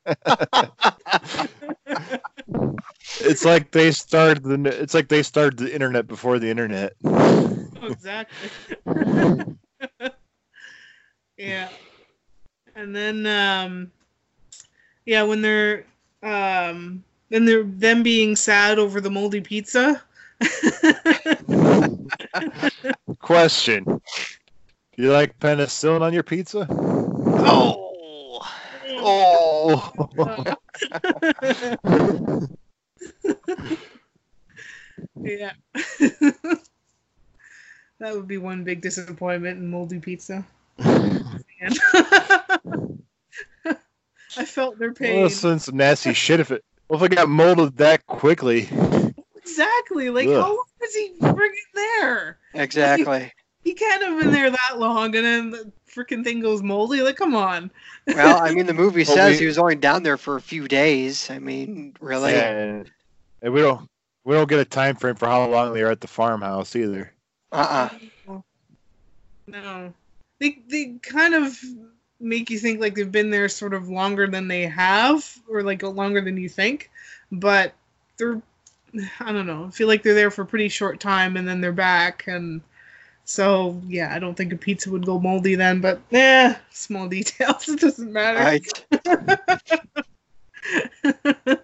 it's like they started the. It's like they started the internet before the internet. Oh, exactly. Yeah. And then um yeah, when they're um then they're them being sad over the moldy pizza. Question: Do you like penicillin on your pizza? Oh. Oh. yeah. that would be one big disappointment in moldy pizza. Man. I felt their pain. Well, some some nasty shit. If it, well, if it got molded that quickly, Exactly. Like, Ugh. how long was he friggin' there? Exactly. he can't have been there that long, and then the freaking thing goes moldy. Like, come on. Well, I mean, the movie Well, says we- he was only down there for a few days. I mean, really? And, and we don't we don't get a time frame for how long they are at the farmhouse either. Uh-uh. No, they they kind of make you think like they've been there sort of longer than they have, or like longer than you think, but they're I don't know. I feel like they're there for a pretty short time and then they're back, and so yeah, I don't think a pizza would go moldy then. But eh, small details. It doesn't matter. Right.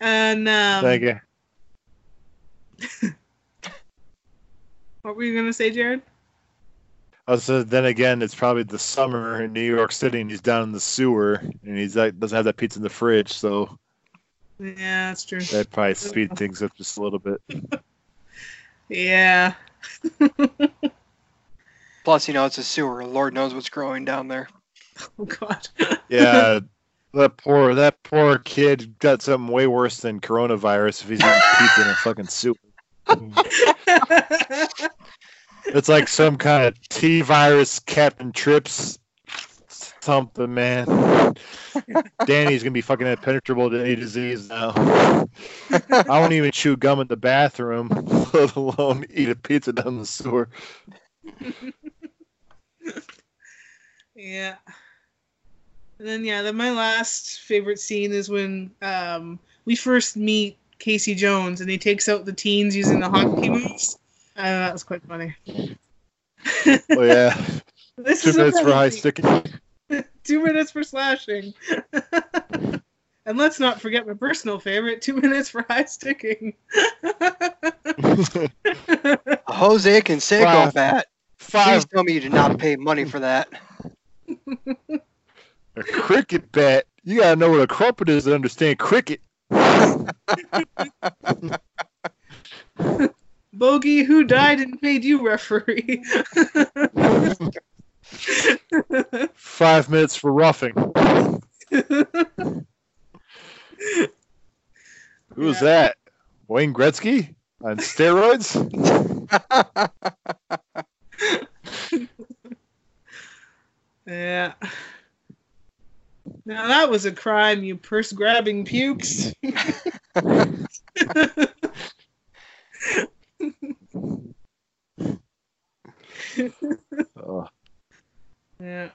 and um, Thank you. what were you gonna say, Jared? Oh, also, then again, it's probably the summer in New York City, and he's down in the sewer, and he's like doesn't have that pizza in the fridge, so Yeah, that's true. that probably speed things up just a little bit. Yeah. Plus, you know, it's a sewer. Lord knows what's growing down there. Oh God. Yeah, that poor that poor kid got something way worse than coronavirus if he's eating pizza in a fucking sewer. It's like some kind of T virus Captain Trips something, man. Danny's gonna be fucking impenetrable to any disease now. I won't even chew gum in the bathroom, let alone eat a pizza down the sewer. yeah. And then yeah, then my last favorite scene is when um, we first meet Casey Jones and he takes out the teens using the hockey moves. Uh, that was quite funny. Oh yeah, This two is minutes for high sticking. Two minutes for slashing. and let's not forget my personal favorite, two minutes for high sticking. A Jose Canseco Wow. bat. Please tell me you did not pay money for that. a cricket bat. You gotta know what a crumpet is to understand cricket. Bogey, who died and made you referee? Five minutes for roughing. Who's Yeah. that? Wayne Gretzky on steroids? yeah. Now that was a crime, you purse grabbing pukes. Oh, Yeah.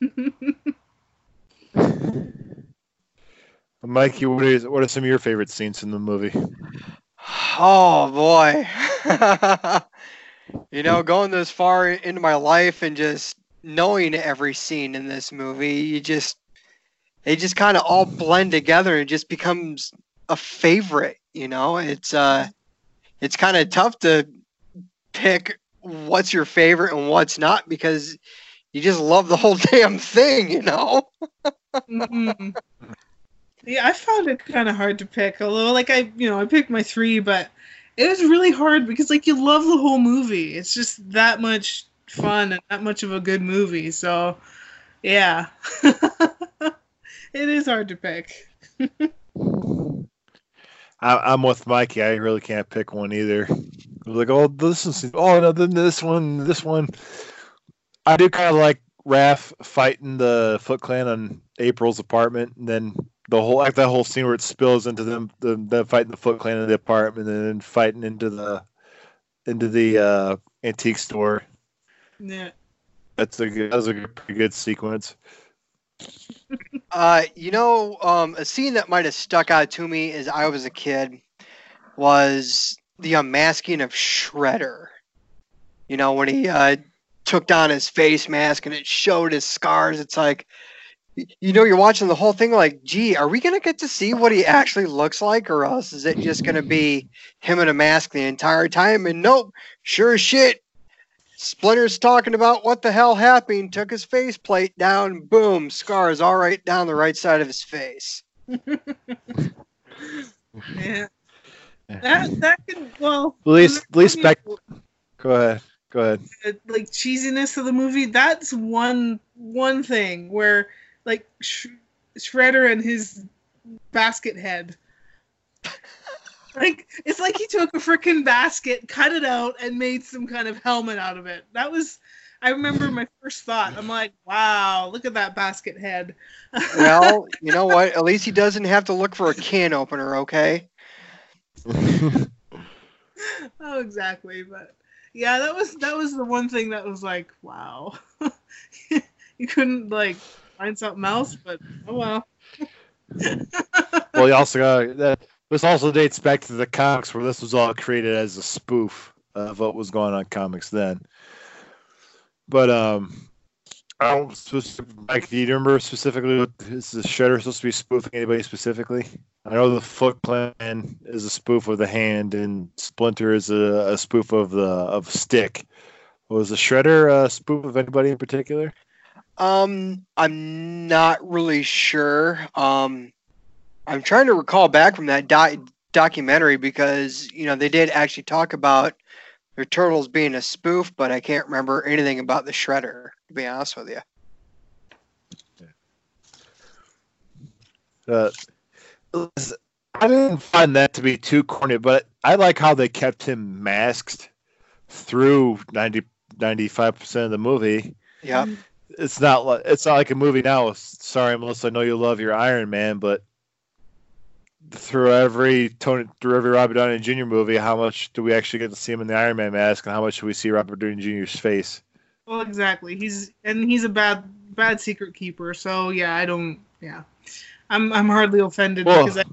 Mikey, what is what are some of your favorite scenes in the movie? Oh boy. you know, going this far into my life and just knowing every scene in this movie, you just they just kind of all blend together and just becomes a favorite, you know? It's uh it's kind of tough to pick what's your favorite and what's not because you just love the whole damn thing, you know? Mhm. Yeah, I found it kind of hard to pick. Although, like, I, you know, I picked my three, but it was really hard because, like, you love the whole movie. It's just that much fun and that much of a good movie. So, yeah, it is hard to pick. I, I'm with Mikey. I really can't pick one either. I was like, oh, this is oh no, then this one, this one. I do kind of like Raph fighting the Foot Clan on April's apartment, and then the whole like that whole scene where it spills into them, the, them fighting the Foot Clan in the apartment, and then fighting into the into the uh, antique store. Yeah. That's a good, that was a good, pretty good sequence. Uh, you know, um, a scene that might have stuck out to me as I was a kid was the unmasking of Shredder. You know, when he uh, took down his face mask and it showed his scars. It's like, you know, you're watching the whole thing like, gee, are we going to get to see what he actually looks like? Or else is it just going to be him in a mask the entire time? And nope, sure as shit. Splinter's talking about what the hell happened, took his faceplate down, boom, scars all right down the right side of his face. Yeah. That that can well At least- at least back- Go ahead. Go ahead. uh, like cheesiness of the movie that's one one thing where like Sh- shredder and his basket head like it's like he took a freaking basket, cut it out, and made some kind of helmet out of it. That was I remember my first thought. I'm like, wow, look at that basket head. Well, you know what? At least he doesn't have to look for a can opener, okay? oh, exactly. But yeah, that was that was the one thing that was like, wow. you couldn't like find something else, but oh well. well, you also got that. This also dates back to the comics where this was all created as a spoof of what was going on comics then. But um, I don't specific, Mike. Do you remember specifically what is the Shredder supposed to be spoofing anybody specifically? I know the Foot Clan is a spoof of the hand, and Splinter is a, a spoof of the of Stick. Was the Shredder a spoof of anybody in particular? Um, I'm not really sure. Um, I'm trying to recall back from that doc- documentary because you know they did actually talk about their turtles being a spoof, but I can't remember anything about the Shredder. To be honest with you. Uh, I didn't find that to be too corny, but I like how they kept him masked through 90, 95% of the movie. Yeah. It's not like it's not like a movie now. Sorry, Melissa, I know you love your Iron Man, but through every Tony, through every Robert Downey Jr. movie, how much do we actually get to see him in the Iron Man mask, and how much do we see Robert Downey Jr.'s face? Well, exactly. He's and he's a bad bad secret keeper. So yeah, I don't. Yeah, I'm I'm hardly offended Well- because I.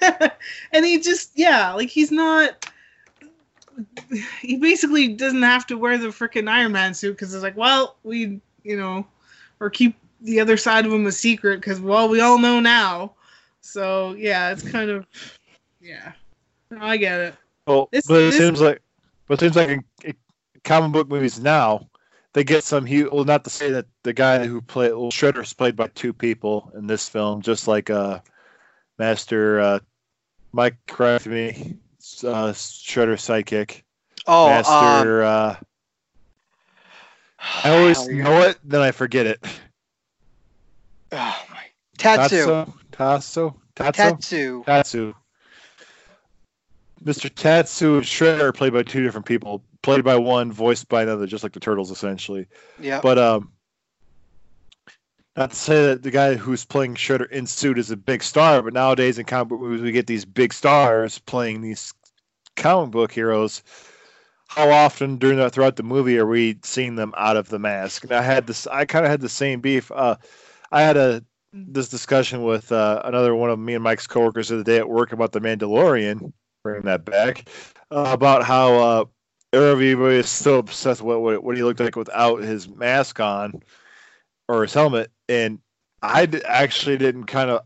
and he just yeah, like he's not. He basically doesn't have to wear the freaking Iron Man suit because it's like, well, we you know, or keep the other side of him a secret because well, we all know now. So yeah, it's kind of yeah. No, I get it. Well, This- but it this- seems like, but it seems like in, in comic book movies now, they get some huge. Well, not to say that the guy who played well, is played by two people in this film, just like uh, Master uh, Mike correct me, uh, Shredder's sidekick, Oh, um, Master. uh, I always know it, then I forget it. Oh my. Tatsu. Tatsu, Tatsu, Tatsu, Tatsu. Tatsu. Mr. Tatsu and Shredder played by two different people, played by one, voiced by another, just like the Turtles, essentially. Yeah. But um, not to say that the guy who's playing Shredder in suit is a big star, but nowadays in comic book movies we get these big stars playing these comic book heroes. How often during that throughout the movie are we seeing them out of the mask? And I had this, I kind of had the same beef. Uh, I had a this discussion with uh, another one of me and Mike's coworkers of the day at work about the Mandalorian. Bringing that back uh, about how uh, everybody is so obsessed with what, what he looked like without his mask on or his helmet, and I d- actually didn't kind of.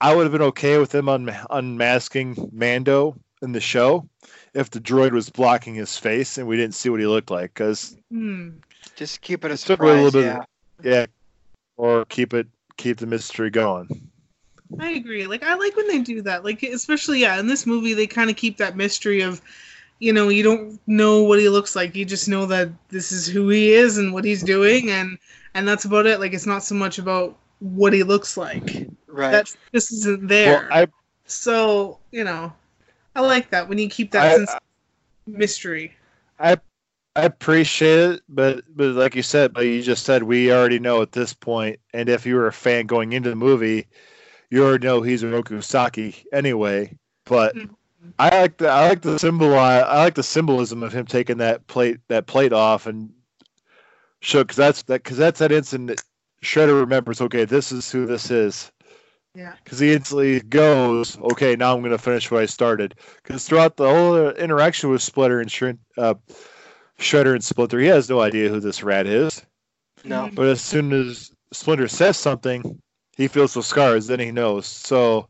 I would have been okay with him un- unmasking Mando in the show if the droid was blocking his face and we didn't see what he looked like. Because Hmm. Just keep it a It a surprise. little bit- yeah. yeah, or keep it keep the mystery going. I agree. Like I like when they do that. Like especially yeah, in this movie they kind of keep that mystery of you know, you don't know what he looks like. You just know that this is who he is and what he's doing and and that's about it. Like it's not so much about what he looks like. Right. That just isn't there. Well, I so, you know, I like that when you keep that I- sense of mystery. I I appreciate it, but but like you said, but you just said we already know at this point, and if you were a fan going into the movie, you already know he's Oroku Saki anyway. But Mhm. I like the I like the symbol I like the symbolism of him taking that plate that plate off and show because that's that because that's that instant that Shredder remembers. Okay, this is who this is. Yeah. Because he instantly goes, okay, now I'm going to finish what I started. Because throughout the whole interaction with Splitter and Shred, uh, Shredder and Splinter, he has no idea who this rat is. no. But as soon as Splinter says something, he feels those scars. Then he knows. So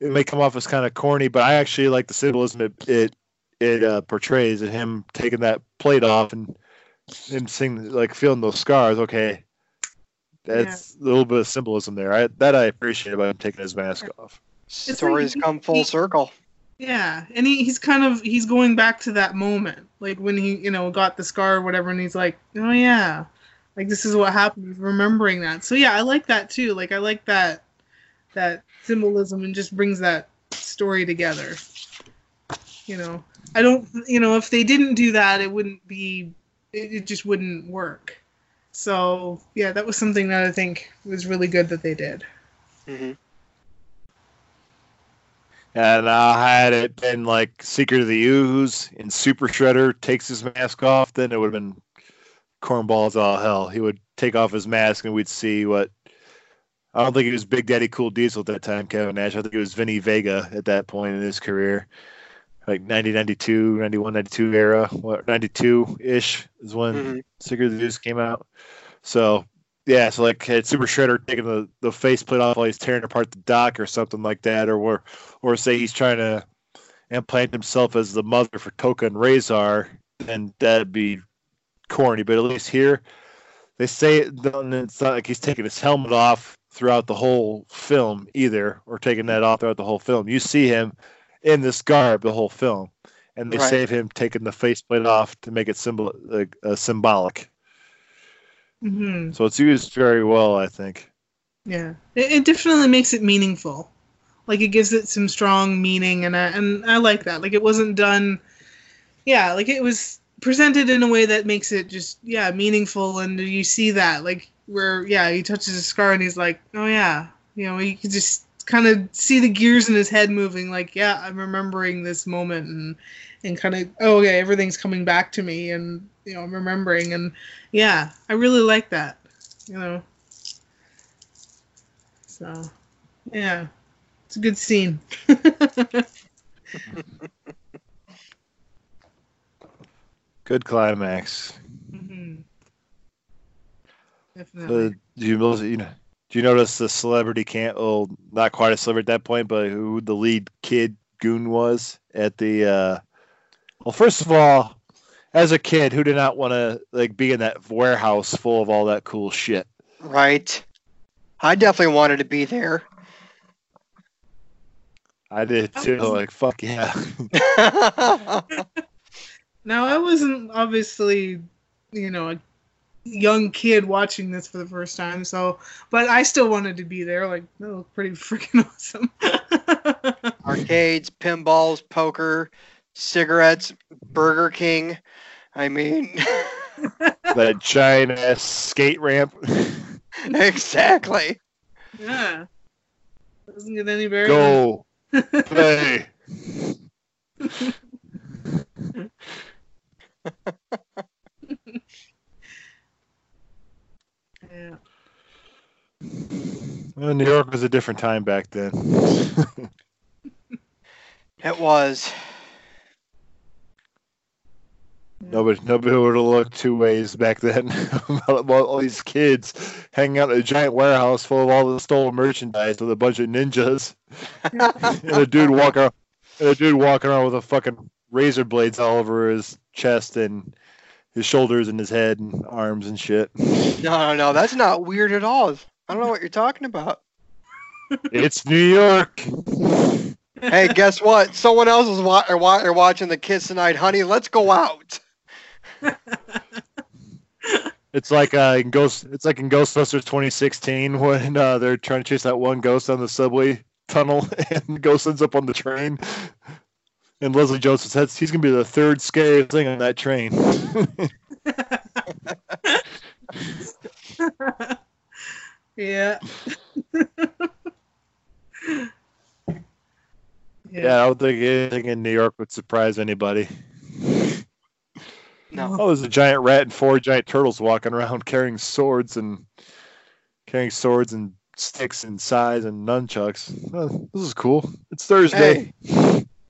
it may come off as kind of corny, but I actually like the symbolism it it, it uh, portrays, and him taking that plate off and him seeing like feeling those scars. Okay, that's a little bit of symbolism there. I, that I appreciate about him taking his mask off. like Stories he- come full circle. Yeah, and he, he's kind of he's going back to that moment, like when he you know got the scar or whatever, and he's like, oh yeah, like this is what happened. Remembering that. So yeah, I like that too. Like I like that that symbolism and just brings that story together. you know, I don't, you know, if they didn't do that, it wouldn't be, it, it just wouldn't work. So yeah, that was something that I think was really good that they did. hmm And uh, had it been like Secret of the Ooze and Super Shredder takes his mask off, then it would have been cornballs all hell. He would take off his mask and we'd see what. I don't think it was Big Daddy Cool Diesel at that time, Kevin Nash. I think it was Vinny Vega at that point in his career. Like 90, 92, 91, 92 era. What, 92 ish is when Mhm. Secret of the Ooze came out. So, yeah, so like had Super Shredder taking the, the faceplate off while he's tearing apart the dock or something like that, or or, or say he's trying to implant himself as the mother for Tokka and Rahzar, then that'd be corny. But at least here, they say it, it's not like he's taking his helmet off throughout the whole film either, or taking that off throughout the whole film. You see him in this garb the whole film, and they Right. save him taking the faceplate off to make it symbol like, uh, symbolic. Hmm So it's used very well, I think. Yeah, it, it definitely makes it meaningful. Like it gives it some strong meaning, and I, and I like that. Like it wasn't done. Yeah, like it was presented in a way that makes it just yeah meaningful, and you see that like where yeah he touches his scar and he's like oh yeah you know you can just kind of see the gears in his head moving like yeah I'm remembering this moment and and kind of oh yeah everything's coming back to me and you know I'm remembering and yeah I really like that you know. So, yeah, it's a good scene. Good climax. Mhm. Uh, do you notice- you know? Do you notice the celebrity can't? Well, not quite a celebrity at that point, but who the lead kid goon was at the. uh Well, first of all, as a kid, who did not want to like be in that warehouse full of all that cool shit? Right. I definitely wanted to be there. I did too. Like fuck yeah. now, I wasn't obviously, you know, a young kid watching this for the first time, so, but I still wanted to be there. Like, that looked pretty freaking awesome. Arcades, pinballs, poker, cigarettes, Burger King. I mean, the giant ass skate ramp. exactly. yeah. Doesn't get any better. Go play. Yeah. Well, New York was a different time back then. It was. Nobody, nobody would have looked two ways back then all these kids hanging out in a giant warehouse full of all the stolen merchandise with a bunch of ninjas, and a dude walking, around, and a dude walking around with a fucking razor blades all over his chest and his shoulders and his head and arms and shit. No, no, no. That's not weird at all. I don't know what you're talking about. It's New York. Hey, guess what? Someone else is wa- are wa- are watching the kids tonight, honey. Let's go out. It's like uh, in Ghost. It's like in Ghostbusters 2016 when uh, they're trying to chase that one ghost down the subway tunnel, and the ghost ends up on the train. And Leslie Jones says he's gonna be the third scariest thing on that train. yeah. yeah, I don't think anything in New York would surprise anybody. No. Oh, there's a giant rat and four giant turtles walking around carrying swords and carrying swords and sticks and size and nunchucks. Oh, this is cool. It's Thursday.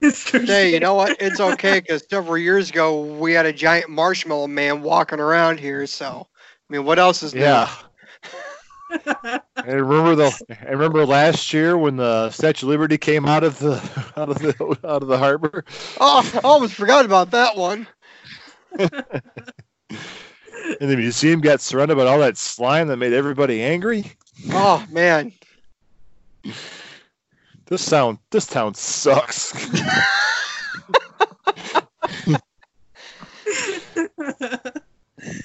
Hey, you know what? It's okay because several years ago we had a giant marshmallow man walking around here. So, I mean, what else is new? Yeah. And remember the I remember last year when the Statue of Liberty came out of the out of the out of the harbor. Oh, I almost forgot about that one. And the museum got surrounded by all that slime that made everybody angry. Oh man. This sound this town sucks.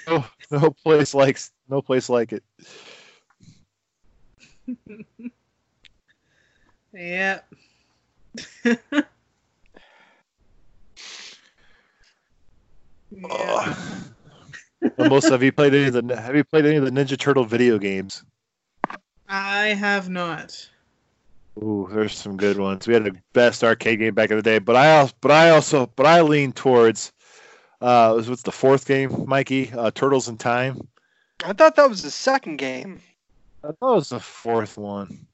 no, no place likes no place like it. yeah. Yeah. Melissa, have you played any of the Have you played any of the Ninja Turtle video games? I have not. Ooh, there's some good ones. We had the best arcade game back in the day, but I also, but I also, but I lean towards. Uh, was what's the fourth game, Mikey? Uh, Turtles in Time. I thought that was the second game. I thought it was the fourth one.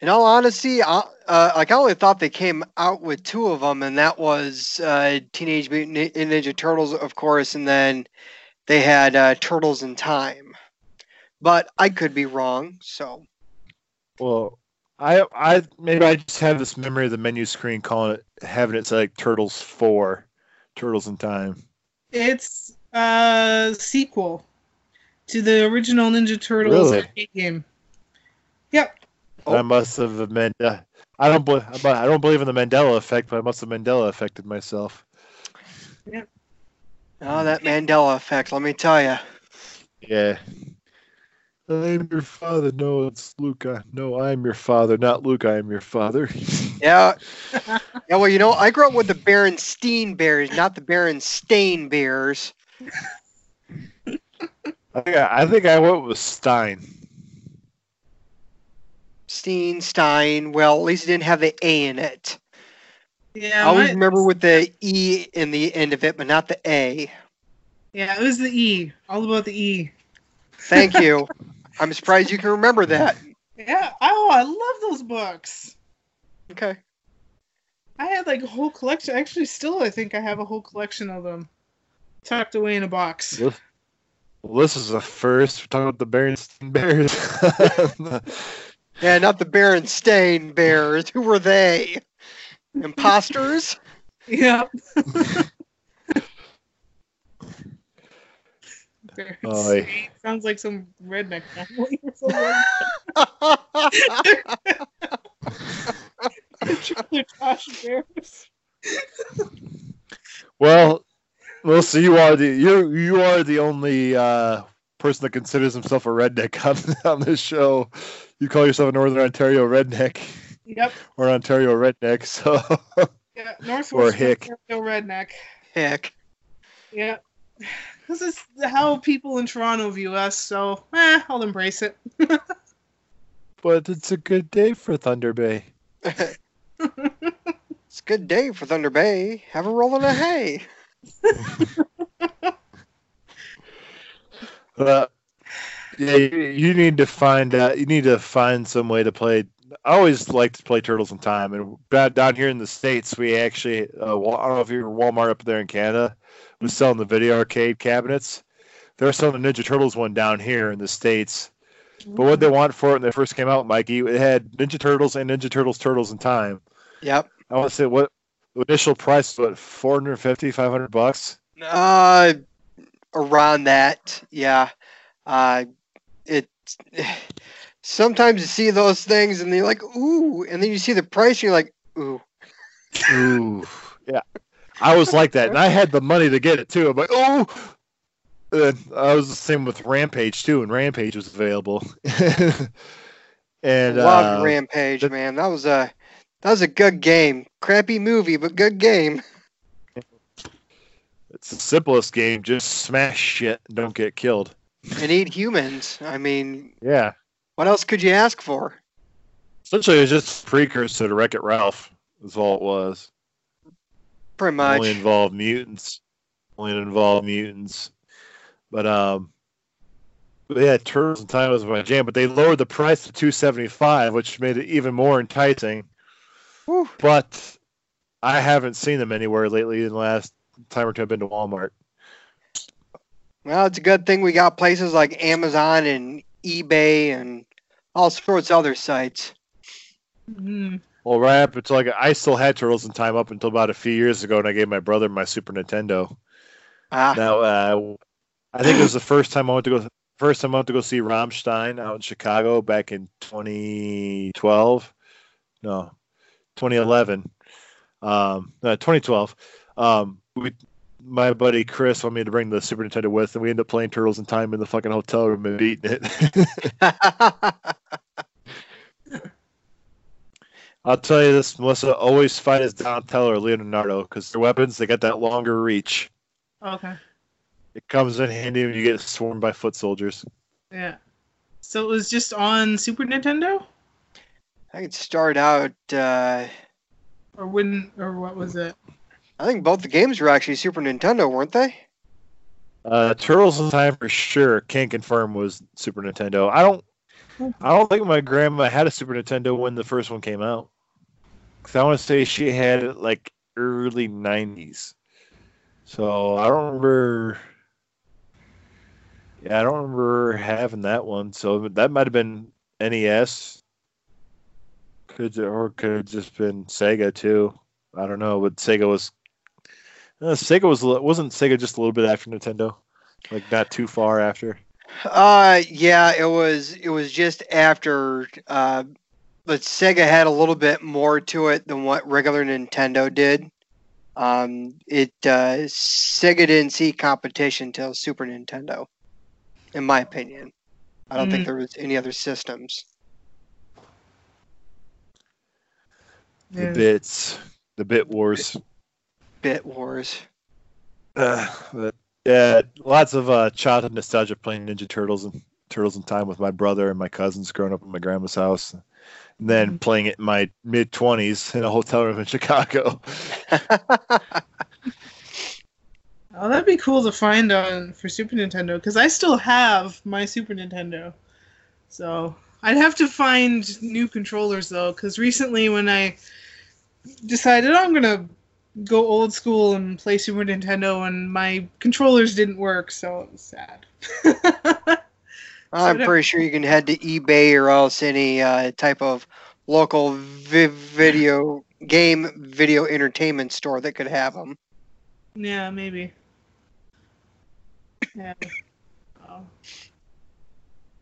In all honesty, I, uh, like I only thought they came out with two of them, and that was uh, Teenage Mutant Ninja Turtles, of course, and then they had uh, Turtles in Time. But I could be wrong, so Well, I, I maybe I just have this memory of the menu screen calling it, having it say like Turtles Four, Turtles in Time. It's a sequel to the original Ninja Turtles Really? arcade game. Yep. Oh. I must have meant. Uh, I don't. bel I don't believe in the Mandela effect, but I must have Mandela affected myself. Yeah. oh, that Mandela effect. Let me tell you. Yeah. I'm your father. No, it's Luca. No, I'm your father, not Luke. I am your father. Yeah. yeah. Well, you know, I grew up with the Berenstein Bears, not the Berenstain Bears. I think I, I think I went with Stein. Steen, Stein. Well, at least it didn't have the A in it. Yeah. I always my- remember with the E in the end of it, but not the A. Yeah, it was the E. All about the E. Thank you. I'm surprised you can remember that. Yeah. Oh, I love those books. Okay. I had like a whole collection. Actually, still, I think I have a whole collection of them tucked away in a box. Well, well, this is a first. We're talking about the Berenstain Bears. Yeah, not the Berenstain Bears. Who were they? Imposters? Yeah. Oy. Sounds like some redneck family or something. They're Josh Bears. well, Melissa, you are the you you are the only uh, person that considers himself a redneck on on this show. You call yourself a Northern Ontario redneck Yep. or Ontario redneck. So Yeah. Northwest hick. Ontario redneck. Heck. Yeah. This is how people in Toronto view us, so eh, I'll embrace it. but it's a good day for Thunder Bay. It's a good day for Thunder Bay. Have a roll in the hay. Uh, yeah, you, you need to find out. You need to find some way to play. I always like to play Turtles in Time, and down down here in the states, we actually. Uh, I don't know if you're Walmart up there in Canada was selling the video arcade cabinets. They're selling the Ninja Turtles one down here in the states. But what they want for it when they first came out, Mikey, it had Ninja Turtles and Ninja Turtles Turtles in Time. Yep. I want to say what the initial price was what 450 500 bucks. Uh, around that, yeah. Uh, it. Sometimes you see those things and you're like, ooh, and then you see the price and you're like, ooh. Ooh, yeah. I was like that, and I had the money to get it too. I'm like, oh. I was the same with Rampage too, and Rampage was available. and Loved uh, Rampage, but- man. That was a that was a good game. Crappy movie, but good game. it's the simplest game: just smash shit and don't get killed. And eat humans. I mean, Yeah, what else could you ask for? essentially, it's just precursor to Wreck It Ralph. Is all it was. Pretty much. Only involved mutants. Only involved mutants. But um, but yeah, Turtles in Time was my jam. But they lowered the price to two seventy five, which made it even more enticing. Whew. But I haven't seen them anywhere lately. In the last time or two, I've been to Walmart. Well, it's a good thing we got places like Amazon and eBay and all sorts of other sites. Mhm. Well, right up until like I still had Turtles in Time up until about a few years ago, and I gave my brother my Super Nintendo. Ah, Now, uh, I think it was the first time I went to go. First time I went to go see Rammstein out in Chicago back in 2012. No, 2011. Um, no, 2012. Um, we, my buddy Chris wanted me to bring the Super Nintendo with, and we ended up playing Turtles in Time in the fucking hotel room and beating it. I'll tell you this, Melissa. Always fight as Donatello or Leonardo because their weapons they got that longer reach. Okay. It comes in handy when you get swarmed by foot soldiers. Yeah. So it was just on Super Nintendo, I could start out. Uh, or when, or what was it? I think both the games were actually Super Nintendo, weren't they? Uh, Turtles in Time for sure. Can't confirm was Super Nintendo. I don't. I don't think my grandma had a Super Nintendo when the first one came out. Cause I want to say she had it like early '90s. So I don't remember. Yeah, I don't remember having that one. So that might have been NES. Could or could have just been Sega too. I don't know, but Sega was. Uh, Sega was a wasn't Sega just a little bit after Nintendo, like not too far after. Uh, yeah, it was. It was just after. Uh, but Sega had a little bit more to it than what regular Nintendo did. Um, it uh, Sega didn't see competition till Super Nintendo, in my opinion. I don't think Mm. there was any other systems. Yeah. The bits, the bit wars. Bit Wars. Uh, but yeah, lots of uh, childhood nostalgia playing Ninja Turtles and Turtles in Time with my brother and my cousins growing up at my grandma's house. And then Mhm. playing it in my mid twenties in a hotel room in Chicago. Oh, that'd be cool to find on for Super Nintendo because I still have my Super Nintendo. So I'd have to find new controllers though, because recently when I decided I'm gonna go old school and play Super Nintendo, and my controllers didn't work, so it was sad. I'm pretty sure you can head to eBay or else any uh, type of local vi- video game video entertainment store that could have them. yeah, maybe. Yeah. Oh.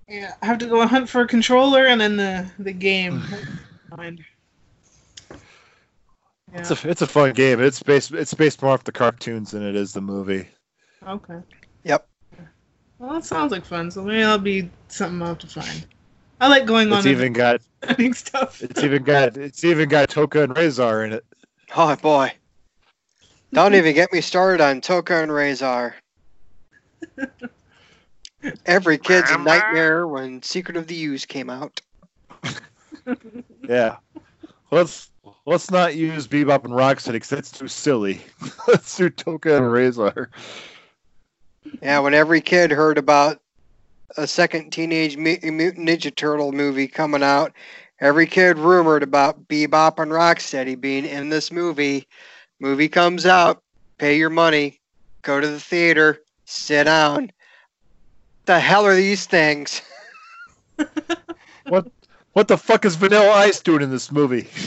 Yeah, I have to go hunt for a controller and then the the game. Find. It's a it's a fun game. It's based it's based more off the cartoons than it is the movie. Okay. Yep. Well, that sounds like fun. So maybe that'll be something I'll have to find. I like going It's on even got stuff. it's even got it's even got Tokka and Rahzar in it. Oh boy. Don't even get me started on Tokka and Rahzar. Every kid's a nightmare when Secret of the Ooze came out. Yeah. Let's let's not use Bebop and Rocksteady because that's too silly. let's do Tokka and Rahzar. Yeah, when every kid heard about a second Teenage Mutant Ninja Turtle movie coming out, every kid rumored about Bebop and Rocksteady being in this movie. Movie comes out, pay your money, go to the theater, sit down. The hell are these things? What what the fuck is Vanilla Ice doing in this movie?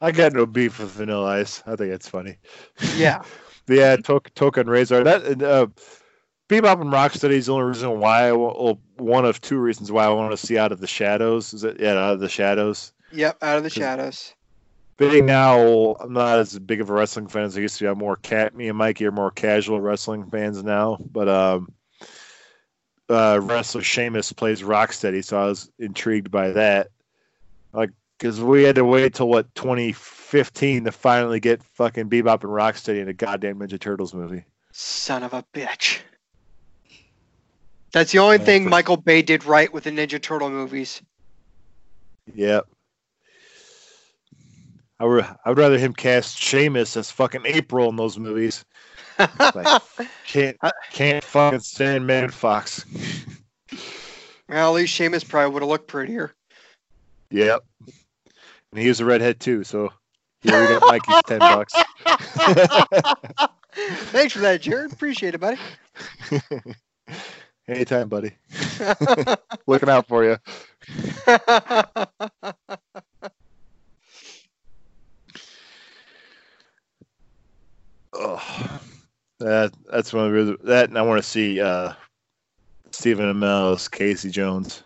I got no beef with Vanilla Ice. I think it's funny. Yeah. Yeah, Tokka and Rahzar. That and, uh, Bebop and Rocksteady is the only reason why. I, well, one of two reasons why I want to see Out of the Shadows. Is it? Yeah, Out of the Shadows. Yep, out of the shadows. Being now, I'm not as big of a wrestling fan as I used to be. I'm more cat. Me and Mikey are more casual wrestling fans now. But um, uh, wrestler Sheamus plays Rocksteady, so I was intrigued by that. Like, because we had to wait till what 2015 to finally get fucking Bebop and Rocksteady in a goddamn Ninja Turtles movie. Son of a bitch. That's the only thing Michael Bay did right with the Ninja Turtle movies. Yep. I would I would rather him cast Sheamus as fucking April in those movies. Like, can't can't fucking stand Megan Fox. well, at least Sheamus probably would have looked prettier. Yep. And he was a redhead too, so here we got Mikey's ten bucks. Thanks for that, Jared. Appreciate it, buddy. Anytime, buddy. Looking out for you. Oh, that that's one of the that and I want to see uh Stephen Amell's Casey Jones.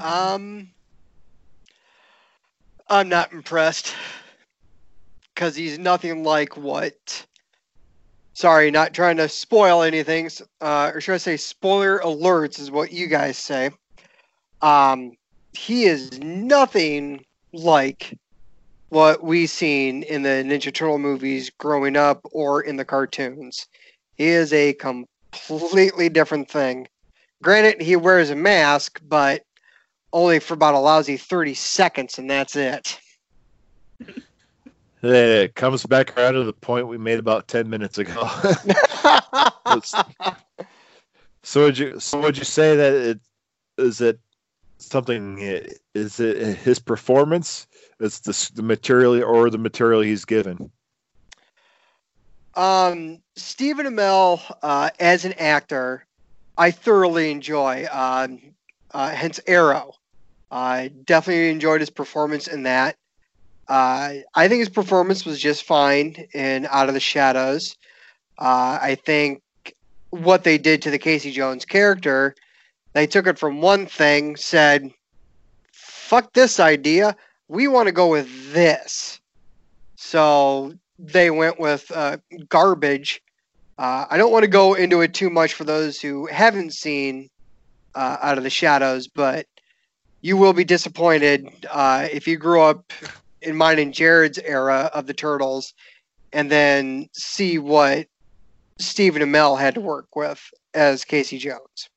um, I'm not impressed because he's nothing like what. Sorry, not trying to spoil anything, uh, or should I say, spoiler alerts is what you guys say. Um, he is nothing like what we seen in the Ninja Turtle movies growing up or in the cartoons. He is a completely different thing. Granted, he wears a mask, but only for about a lousy 30 seconds, and that's it. It comes back around to the point we made about ten minutes ago. so would you so would you say that it is it something is it his performance? It's the the material or the material he's given? Um, Stephen Amell, uh, as an actor, I thoroughly enjoy. Um, uh, hence Arrow. I definitely enjoyed his performance in that. Uh, I think his performance was just fine in Out of the Shadows. Uh, I think what they did to the Casey Jones character, they took it from one thing, said, "Fuck this idea. We want to go with this." So they went with uh, garbage. Uh, I don't want to go into it too much for those who haven't seen uh, Out of the Shadows, but you will be disappointed uh, if you grew up in mine and Jared's era of the Turtles, and then see what Stephen Amell had to work with as Casey Jones.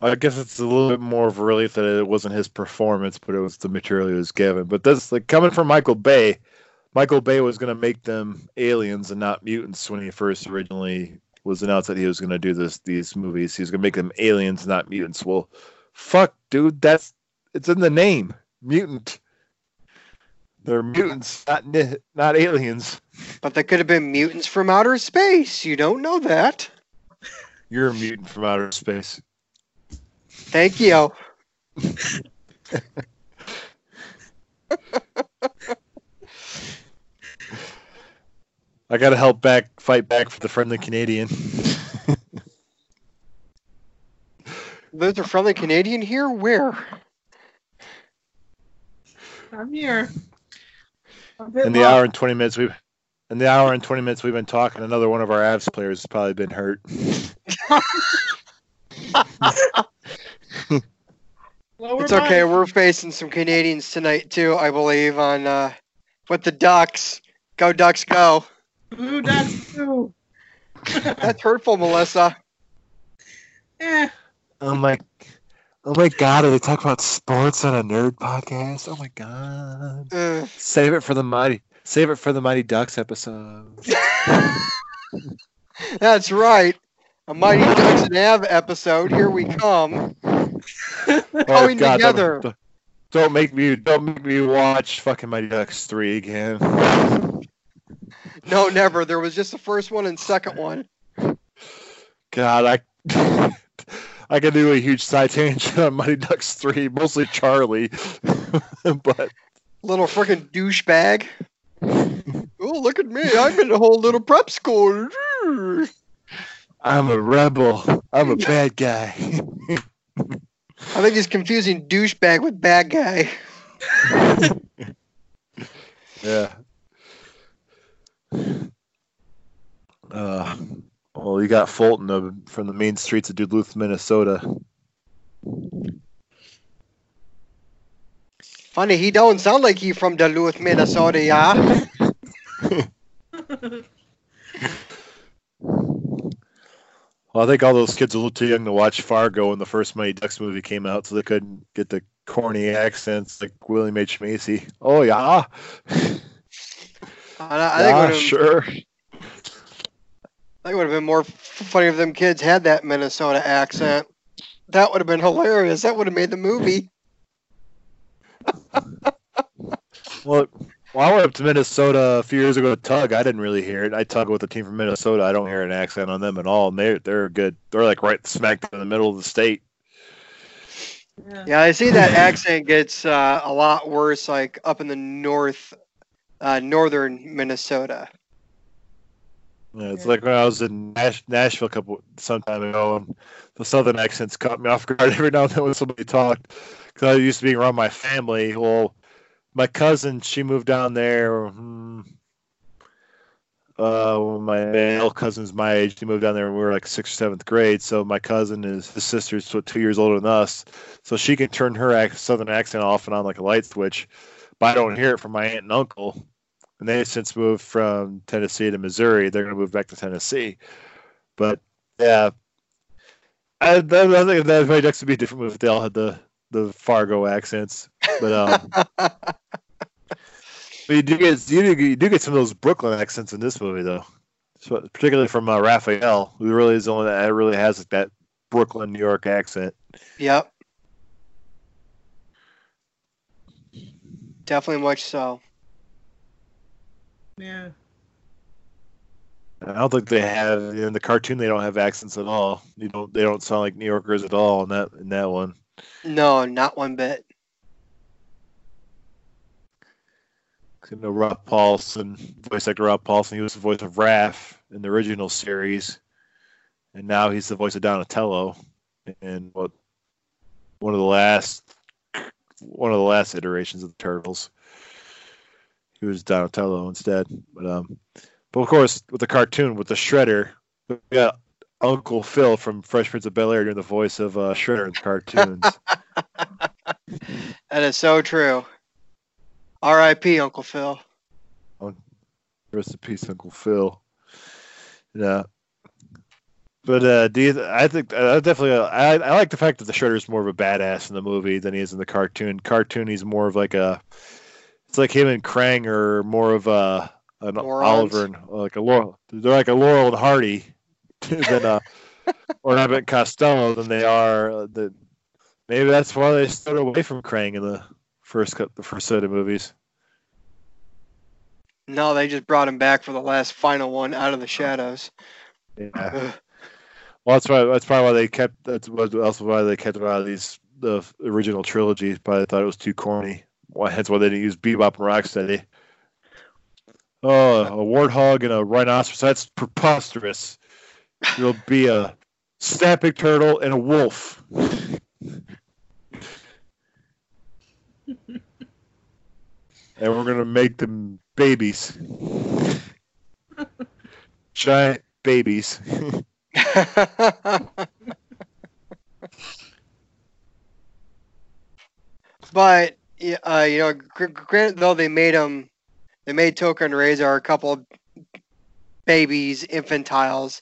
I guess it's a little bit more of a relief that it wasn't his performance, but it was the material he was given. But this, like coming from Michael Bay, Michael Bay was going to make them aliens and not mutants when he first originally was announced that he was going to do this these movies. He was going to make them aliens, not mutants. Well, fuck, dude, that's it's in the name, mutant. They're mutants, not not aliens. But they could have been mutants from outer space. You don't know that. You're a mutant from outer space. Thank you. I got to help back, fight back for the friendly Canadian. There's a friendly Canadian here? Where? I'm here. A bit in the low. hour and 20 minutes we've in the hour and 20 minutes we've been talking another one of our avs players has probably been hurt Lower It's okay. body. We're facing some Canadians tonight too, I believe, on uh, with the Ducks. Go Ducks, go! Ooh, that's ooh. That's hurtful, Melissa. Eh, oh my oh my god are they talking about sports on a nerd podcast oh my god Ugh. save it for the mighty save it for the mighty ducks episode That's right. A Mighty Ducks and Av episode. Here we come. oh Going god together. don't, don't make me don't make me watch fucking mighty ducks 3 again No, never. There was just the first one and second one. god i I could do a huge side tangent on Mighty Ducks 3, mostly Charlie. but Little freaking douchebag. Oh, look at me. I'm in a whole little prep school. I'm a rebel. I'm a bad guy. I think he's confusing douchebag with bad guy. yeah. Uh, well, you got Fulton of, from the main streets of Duluth, Minnesota. Funny, he don't sound like he from Duluth, Minnesota, yeah? Well, I think all those kids are a little too young to watch Fargo when the first Mighty Ducks movie came out, so they couldn't get the corny accents like William H. Macy. Oh, yeah. I, yeah, think sure. I think would have been more funny if them kids had that Minnesota accent. That would have been hilarious. That would have made the movie. Well, well, I went up to Minnesota a few years ago to tug. I didn't really hear it. I tug with a team from Minnesota. I don't hear an accent on them at all, and they're they're good. They're like right smack in the middle of the state. yeah. Yeah, I see that accent gets uh, a lot worse, like up in the north, uh, northern Minnesota. Yeah, it's Yeah. like when I was in Nash- Nashville a couple some time ago, and the southern accents caught me off guard every now and then when somebody talked. Because I used to be around my family. Well, my cousin, she moved down there. hmm, uh, my male cousin's my age. He moved down there when we were like sixth or seventh grade. So my cousin is his sister's so two years older than us, so she can turn her southern accent off and on like a light switch. But I don't hear it from my aunt and uncle, and they since moved from Tennessee to Missouri. They're going to move back to Tennessee. But yeah, I, I, think that might actually be different if they all had the the Fargo accents. But um, but you do get you do, you do get some of those Brooklyn accents in this movie though, so, particularly from uh, Raphael, who really is the only that really has like, that Brooklyn New York accent. Yep. Definitely much so. Yeah. I don't think they have in the cartoon. They don't have accents at all. You don't. They don't sound like New Yorkers at all in that in that one. No, not one bit. You know, Rob Paulsen, voice actor Rob Paulsen, he was the voice of Raph in the original series, and now he's the voice of Donatello in what one of the last one of the last iterations of the Turtles. He was Donatello instead, but um, but of course with the cartoon with the Shredder, we got Uncle Phil from Fresh Prince of Bel Air doing the voice of uh, Shredder in the cartoons. That is so true. R.I.P. Uncle Phil. Rest in peace, Uncle Phil. Yeah. But uh, do you? I think I definitely. I, I like the fact that the Shredder's more of a badass in the movie than he is in the cartoon. Cartoon, he's more of like a. It's like him and Krang are more of a an Morons. Oliver and like a Laurel. They're like a Laurel and Hardy than uh, or Abbott and Costello than they are. Uh, the, maybe that's why they stood away from Krang in the first cut, the first set of movies. No, they just brought him back for the last final one out of the shadows. Yeah. Ugh. Well, that's why. That's probably why they kept. That's what also why they kept out of these the original trilogy. Probably thought it was too corny. Why? Hence why they didn't use Bebop and Rocksteady. Oh, a warthog and a rhinoceros. That's preposterous. There'll be a snapping turtle and a wolf. and we're gonna make them babies, giant babies. but uh, you know, gr- granted though they made them, they made Tokka and Rahzar a couple of babies, infantiles.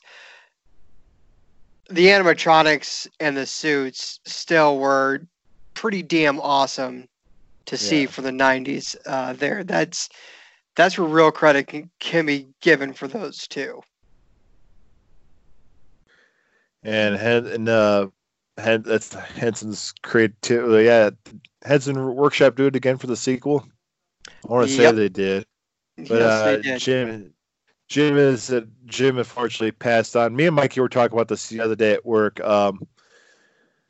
The animatronics and the suits still were pretty damn awesome to see Yeah. for the '90s. Uh, there, that's that's where real credit can, can be given for those two. and Hen- and uh, Hen- that's Henson's creativity. Yeah, Henson Workshop do it again for the sequel. I want to say they did, but yes, uh, they did. Jim, Jim is uh, Jim unfortunately passed on. Me and Mikey were talking about this the other day at work. Um,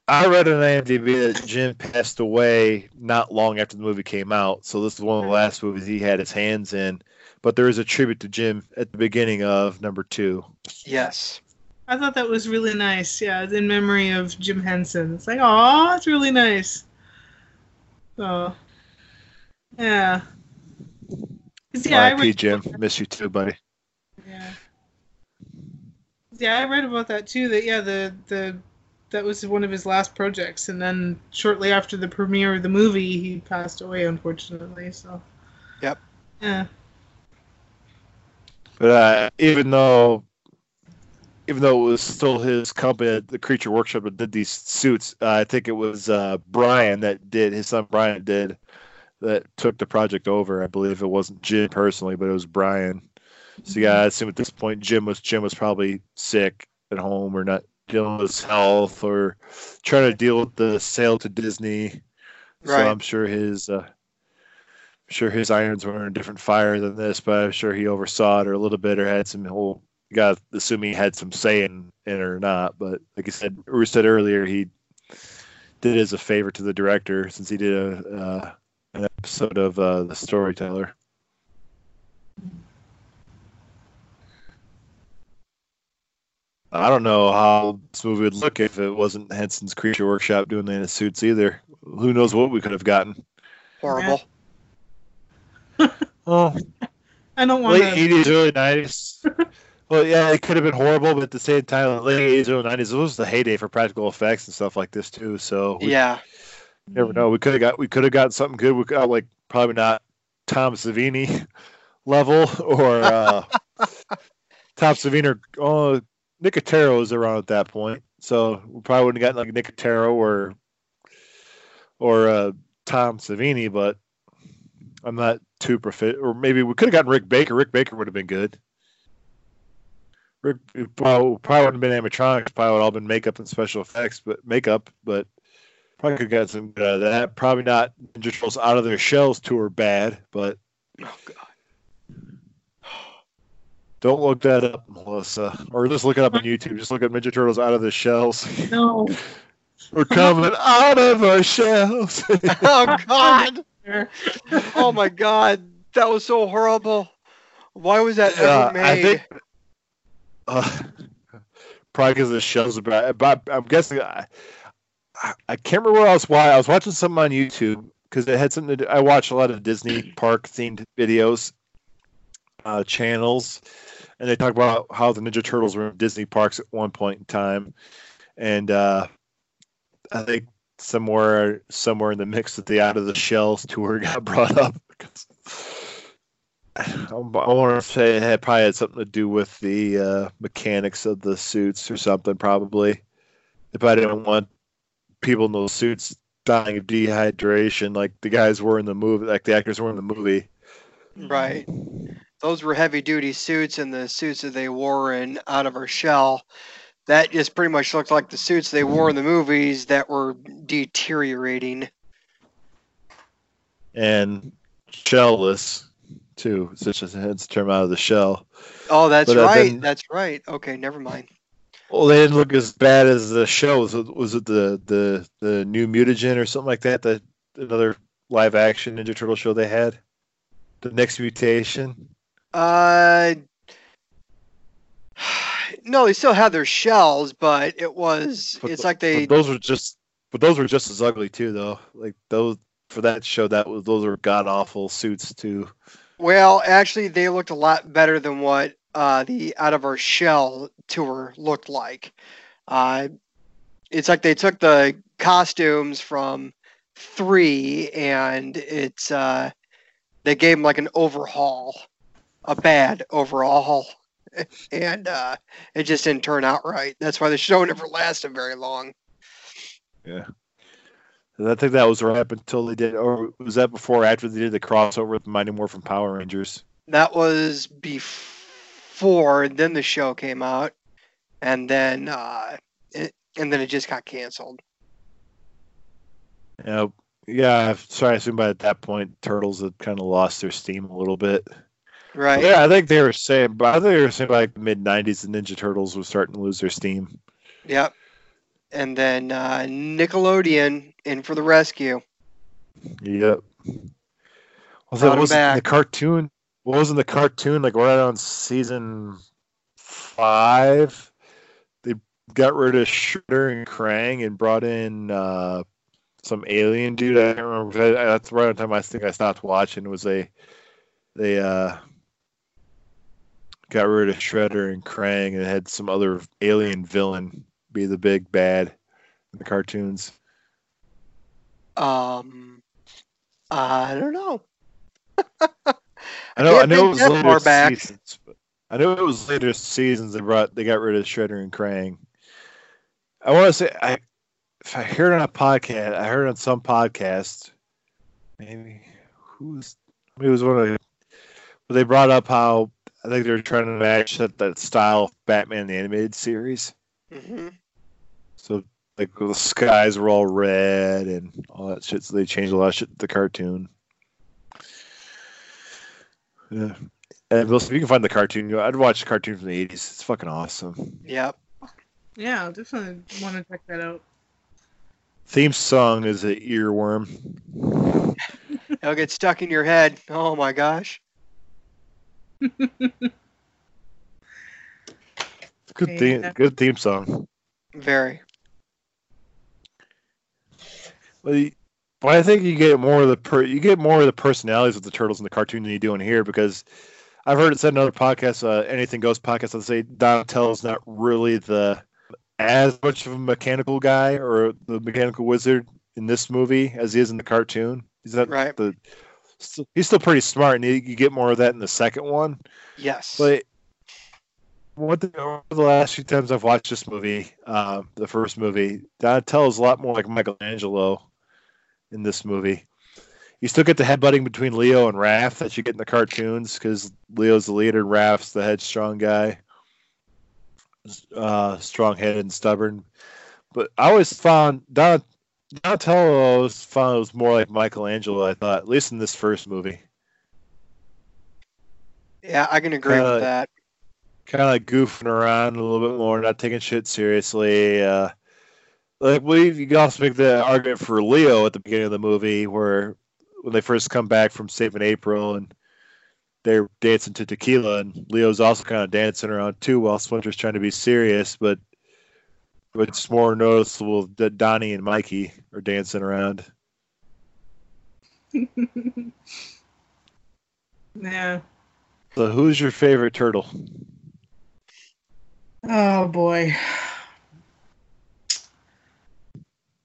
I read on IMDb that Jim passed away not long after the movie came out, so this is one of the last movies he had his hands in. But there is a tribute to Jim at the beginning of number two. Yes. I thought that was really nice. Yeah, it's in memory of Jim Henson. It's like, oh, it's really nice. So, yeah. 'Cause, Yeah, I R.I.P. read, Jim, miss you too, buddy. Yeah. Yeah, I read about that too. That yeah, the the that was one of his last projects, and then shortly after the premiere of the movie, he passed away, unfortunately. So. Yep. Yeah. But uh, even though, even though it was still his company, the Creature Workshop that did these suits, uh, I think it was uh, Brian that did his son Brian did that took the project over. I believe it wasn't Jim personally, but it was Brian. So yeah, I assume at this point Jim was Jim was probably sick at home or not dealing with his health or trying to deal with the sale to Disney. So I'm sure his uh, I'm sure his irons were in a different fire than this, but I'm sure he oversaw it or a little bit or had some whole. You got assume he had some say in, it or not. But like I said, or said earlier, he did as a favor to the director since he did a uh, an episode of uh, The Storyteller. I don't know how this movie would look if it wasn't Henson's Creature Workshop doing the suits either. Who knows what we could have gotten? Horrible. Oh, I don't want late to. eighties, early nineties. well, yeah, it could have been horrible, but at the same time, late eighties, early nineties, it was the heyday for practical effects and stuff like this too. So we Yeah. never know. We could have got we could have got something good. We got like probably not Tom Savini level or uh, Tom Savini or oh Nicotero was around at that point, so we probably wouldn't have gotten like Nicotero or or uh, Tom Savini, but I'm not too proficient. Or maybe we could have gotten Rick Baker. Rick Baker would have been good. Rick probably, probably wouldn't have been animatronics. Probably would all been makeup and special effects, but makeup. But probably could have got some good out of that. Probably not Ninja Turtles out of their shells tour bad, but Oh. Don't look that up, Melissa, or just look it up on YouTube. Just look at Ninja Turtles out of the shells. No. We're coming out of our shells. Oh god. Oh my god. That was so horrible. Why was that Yeah, ever made? I think uh, probably because the shows about. But I'm guessing I, I- I can't remember what else. Why I was watching something on YouTube because it had something to do. I watch a lot of Disney park themed videos, uh, channels, and they talk about how the Ninja Turtles were in Disney parks at one point in time, and uh, I think somewhere somewhere in the mix that the Out of the Shells tour got brought up. I want to say it had probably had something to do with the uh, mechanics of the suits or something. Probably, if I didn't want people in those suits dying of dehydration, like the guys were in the movie, like the actors were in the movie. Right. Those were heavy duty suits and the suits that they wore in Out of Our Shell. That just pretty much looked like the suits they wore in the movies that were deteriorating. and shellless too, such as the term out of the shell. Oh, that's But, right. then- That's right. Okay, never mind. Well, they didn't look as bad as the show. Was it, was it the the the new mutagen or something like that? That another live action Ninja Turtle show they had. The next mutation. Uh, no, they still had their shells, but it was. But it's th- like they. Those were just. But those were just as ugly too, though. Like those for that show, that was those were god awful suits too. Well, actually, they looked a lot better than what uh, the Out of Our Shell tour looked like. Uh, it's like they took the costumes from three and it's uh, they gave them like an overhaul, a bad overall, and uh, it just didn't turn out right. That's why the show never lasted very long. And I think that was right up until they did, or was that before or after they did the crossover with Mighty Morphin Power Rangers? That was before. Then the show came out, and then uh, it, and then it just got canceled. Yeah, yeah. Sorry, I assume by at that point Turtles had kind of lost their steam a little bit. Right. Yeah, I think they were saying, but I think they were saying like mid '90s the Ninja Turtles was starting to lose their steam. Yep. And then uh, Nickelodeon in for the rescue. Yep. Was that 'em was the cartoon? What was in the cartoon? Like right on season five, they got rid of Shredder and Krang and brought in uh, some alien dude. I remember. That's right on time I think I stopped watching. It was a they uh, got rid of Shredder and Krang and had some other alien villain be the big bad in the cartoons. Um, I don't know. I know. I know it was later seasons. I know it was later seasons. They brought they got rid of Shredder and Krang. I want to say I if I heard on a podcast, I heard on some podcast. Maybe who's maybe it was one of the, but they brought up how I think they were trying to match that, that style of Batman the animated series. hmm So like the skies were all red and all that shit. So they changed a lot of shit to the cartoon. Yeah. And Wilson, if you can find the cartoon, I'd watch the cartoon from the eighties. It's fucking awesome. Yep. Yeah, I'll definitely want to check that out. Theme song is an earworm. It'll get stuck in your head. Oh my gosh. Good Yeah. theme, good theme song. Very. But, you- but I think you get more of the per, you get more of the personalities of the turtles in the cartoon than you do in here because I've heard it said in other podcasts, uh, anything goes podcasts. I'll say Donatello's not really the as much of a mechanical guy or the mechanical wizard in this movie as he is in the cartoon. He's not Right. the. He's still pretty smart, and you, you get more of that in the second one. Yes. But what the, over the last few times I've watched this movie, uh, the first movie, Donatello's a lot more like Michelangelo in this movie. You still get the headbutting between Leo and Raph that you get in the cartoons because Leo's the leader and Raph's the headstrong guy, uh, strong-headed and stubborn. But I always found Don, Donatello always found was more like Michelangelo. I thought, at least in this first movie. yeah, I can agree uh, with that. kind of like goofing around a little bit more, not taking shit seriously. Uh, like we, you can also make the argument for Leo at the beginning of the movie, where when they first come back from saving April and they're dancing to tequila, and Leo's also kind of dancing around too, while Splinter's trying to be serious, but but it's more noticeable that Donnie and Mikey are dancing around. yeah. So, who's your favorite turtle? Oh boy.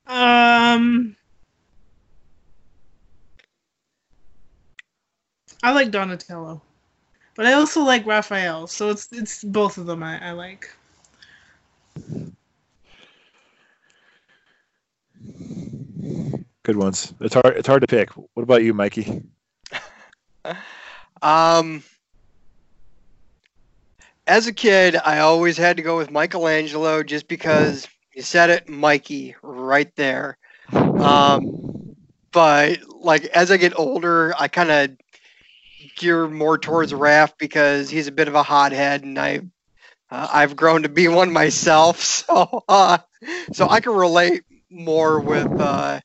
Um I like Donatello. But I also like Raphael, so it's it's both of them I, I like. Good ones. It's hard. It's hard to pick. What about you, Mikey? Um, as a kid, I always had to go with Michelangelo just because you said it, Mikey, right there. Um, but like as I get older, I kind of gear more towards Raph because he's a bit of a hothead, and I uh, I've grown to be one myself. So uh, so I can relate more with uh,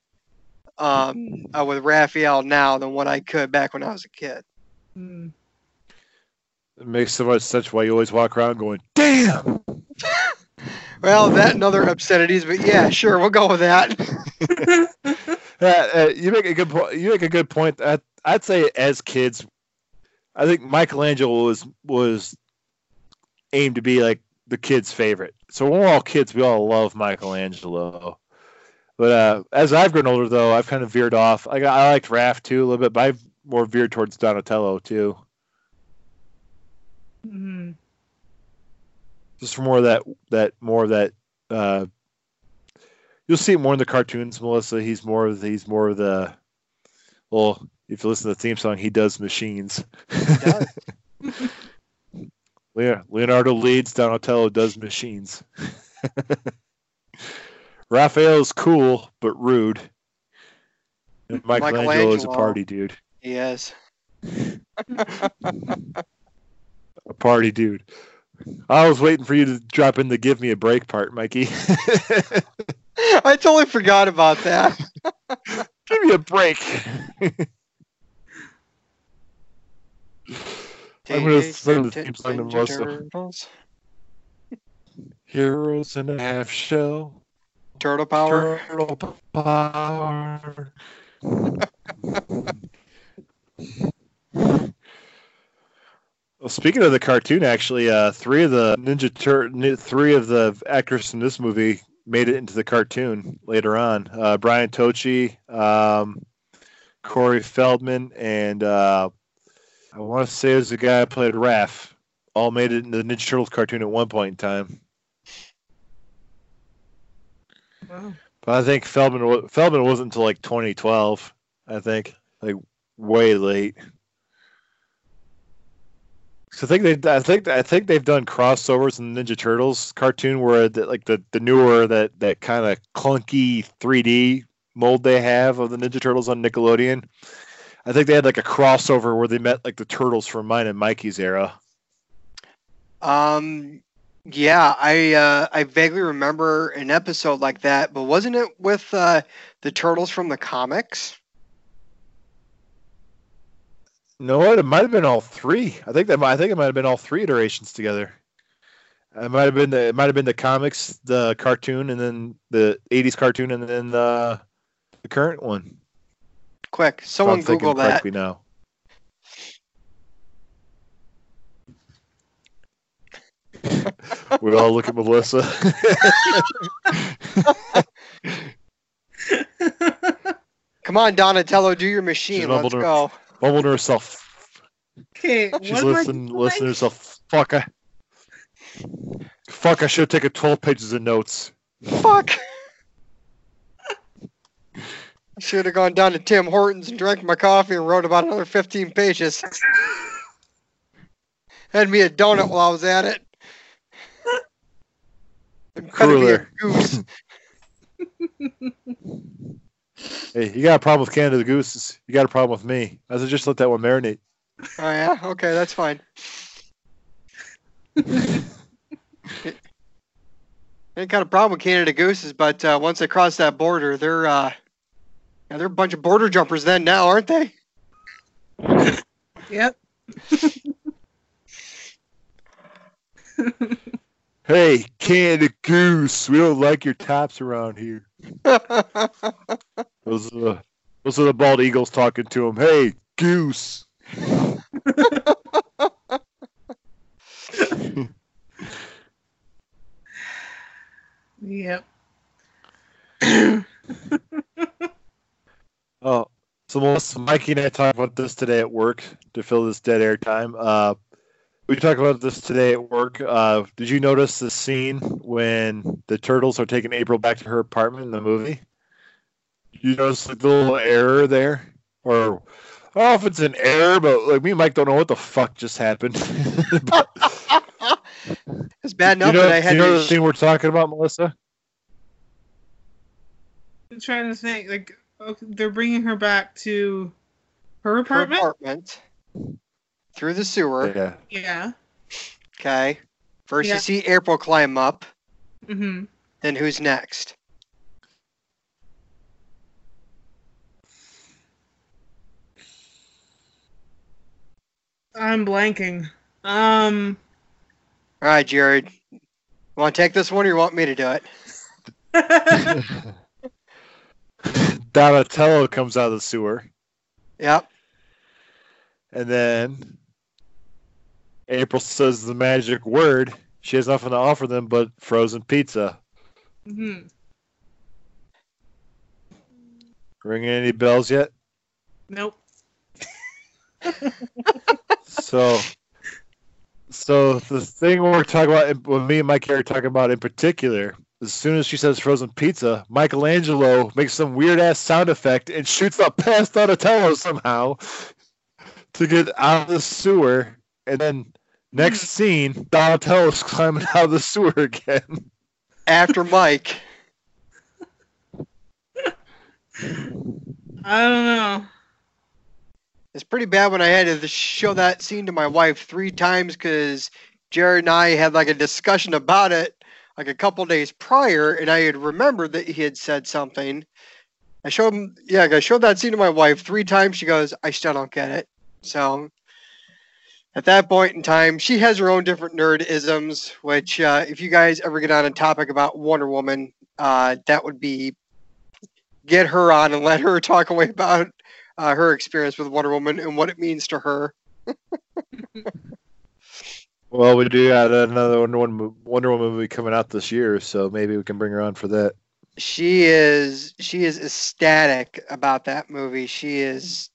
um, uh, with Raphael now than what I could back when I was a kid. Mm. It makes so much sense why you always walk around going, "Damn." Well, that and other obscenities, but yeah, sure, we'll go with that. Uh, uh, you make a good point. You make a good point. I, I'd say as kids, I think Michelangelo was was aimed to be like the kids' favorite. So when we're all kids, we all love Michelangelo. But uh, as I've grown older, though, I've kind of veered off. I, I liked Raph too a little bit, but I've more veered towards Donatello too. Mhm. just for more of that that more of that uh you'll see it more in the cartoons melissa he's more of the, he's more of the well if you listen to the theme song he does machines does. yeah leonardo leads donatello does machines raphael's cool but rude and michelangelo is a party dude He is. a party dude i was waiting for you to drop in the give me a break part mikey I totally forgot about that. Give me a break. I'm gonna Teenage sing the theme song to Ninja Melissa. Turtles. Heroes in a half shell. Turtle Power. Turtle power. well, speaking of the cartoon, actually, uh, three of the Ninja Tur- three of the actors from this movie made it into the cartoon later on. Uh, Brian Tochi, um, Corey Feldman, and uh, I want to say it was the guy who played Raph. All made it into the Ninja Turtles cartoon at one point in time. Wow. But I think Feldman Feldman wasn't until like 2012. I think like way late. So I think they I think I think they've done crossovers in the Ninja Turtles cartoon where the, like the the newer that that kind of clunky 3D mold they have of the Ninja Turtles on Nickelodeon. I think they had like a crossover where they met like the turtles from mine and Mikey's era. Um, yeah, I uh, I vaguely remember an episode like that, but wasn't it with uh, the turtles from the comics? No. It might have been all three. I think that might, I think it might have been all three iterations together. It might have been the it might have been the comics, the cartoon, and then the '80s cartoon, and then the the current one. Quick, someone Google that. now. we all look at Melissa. Come on, Donatello, do your machine. She's Let's mumbled her- go. Mumbling to herself. okay, She's what am I listening, doing? listening to herself. Fuck, I, fuck, I should have taken 12 pages of notes. Fuck. I should have gone down to Tim Hortons and drank my coffee and wrote about another 15 pages. Had me a donut while I was at it. And cut me a Cooler. goose. Hey, you got a problem with Canada Goose. You got a problem with me. I said just let that one marinate. Oh yeah, okay, that's fine. Ain't got a problem with Canada gooses, but uh, once they cross that border, they're uh, yeah, they're a bunch of border jumpers then now, aren't they? Yep. Hey, Canada Goose, we don't like your tops around here. Those are the, those are the bald eagles talking to him. Hey, Goose. Yep. Oh, so Melissa, Mikey and I talked about this today at work to fill this dead air time. Uh, we talked about this today at work. Uh, did you notice the scene when the turtles are taking April back to her apartment in the movie? You notice like the little error there, or I don't know if it's an error, but like me and Mike don't know what the fuck just happened. But, It's bad you enough know, that I had you know to the scene we're talking about, Melissa? I'm trying to think. Like, okay, they're bringing her back to her her apartment. Apartment through the sewer. Yeah. Yeah. Okay. First Yeah. you see April climb up, Mm-hmm. then who's next? I'm blanking. Um. All right, Jared. Want to take this one, or you want me to do it? Donatello comes out of the sewer. Yep. And then April says the magic word. She has nothing to offer them but frozen pizza. hmm Ringing any bells yet? Nope. So, so the thing we're talking about, what me and Mike are talking about in particular, as soon as she says frozen pizza, Michelangelo makes some weird ass sound effect and shoots up past Donatello somehow to get out of the sewer. And then next hmm. scene, Donatello's climbing out of the sewer again. After Mike. I don't know. It's pretty bad when I had to show that scene to my wife three times because Jared and I had like a discussion about it like a couple days prior, and I had remembered that he had said something. I showed him, yeah, I showed that scene to my wife three times. She goes, I still don't get it. So at that point in time, she has her own different nerd isms, which uh, if you guys ever get on a topic about Wonder Woman, uh, that would be get her on and let her talk away about uh, her experience with Wonder Woman and what it means to her. Well, we do have another Wonder Woman, Wonder Woman movie coming out this year, so maybe we can bring her on for that. She is she is ecstatic about that movie. She is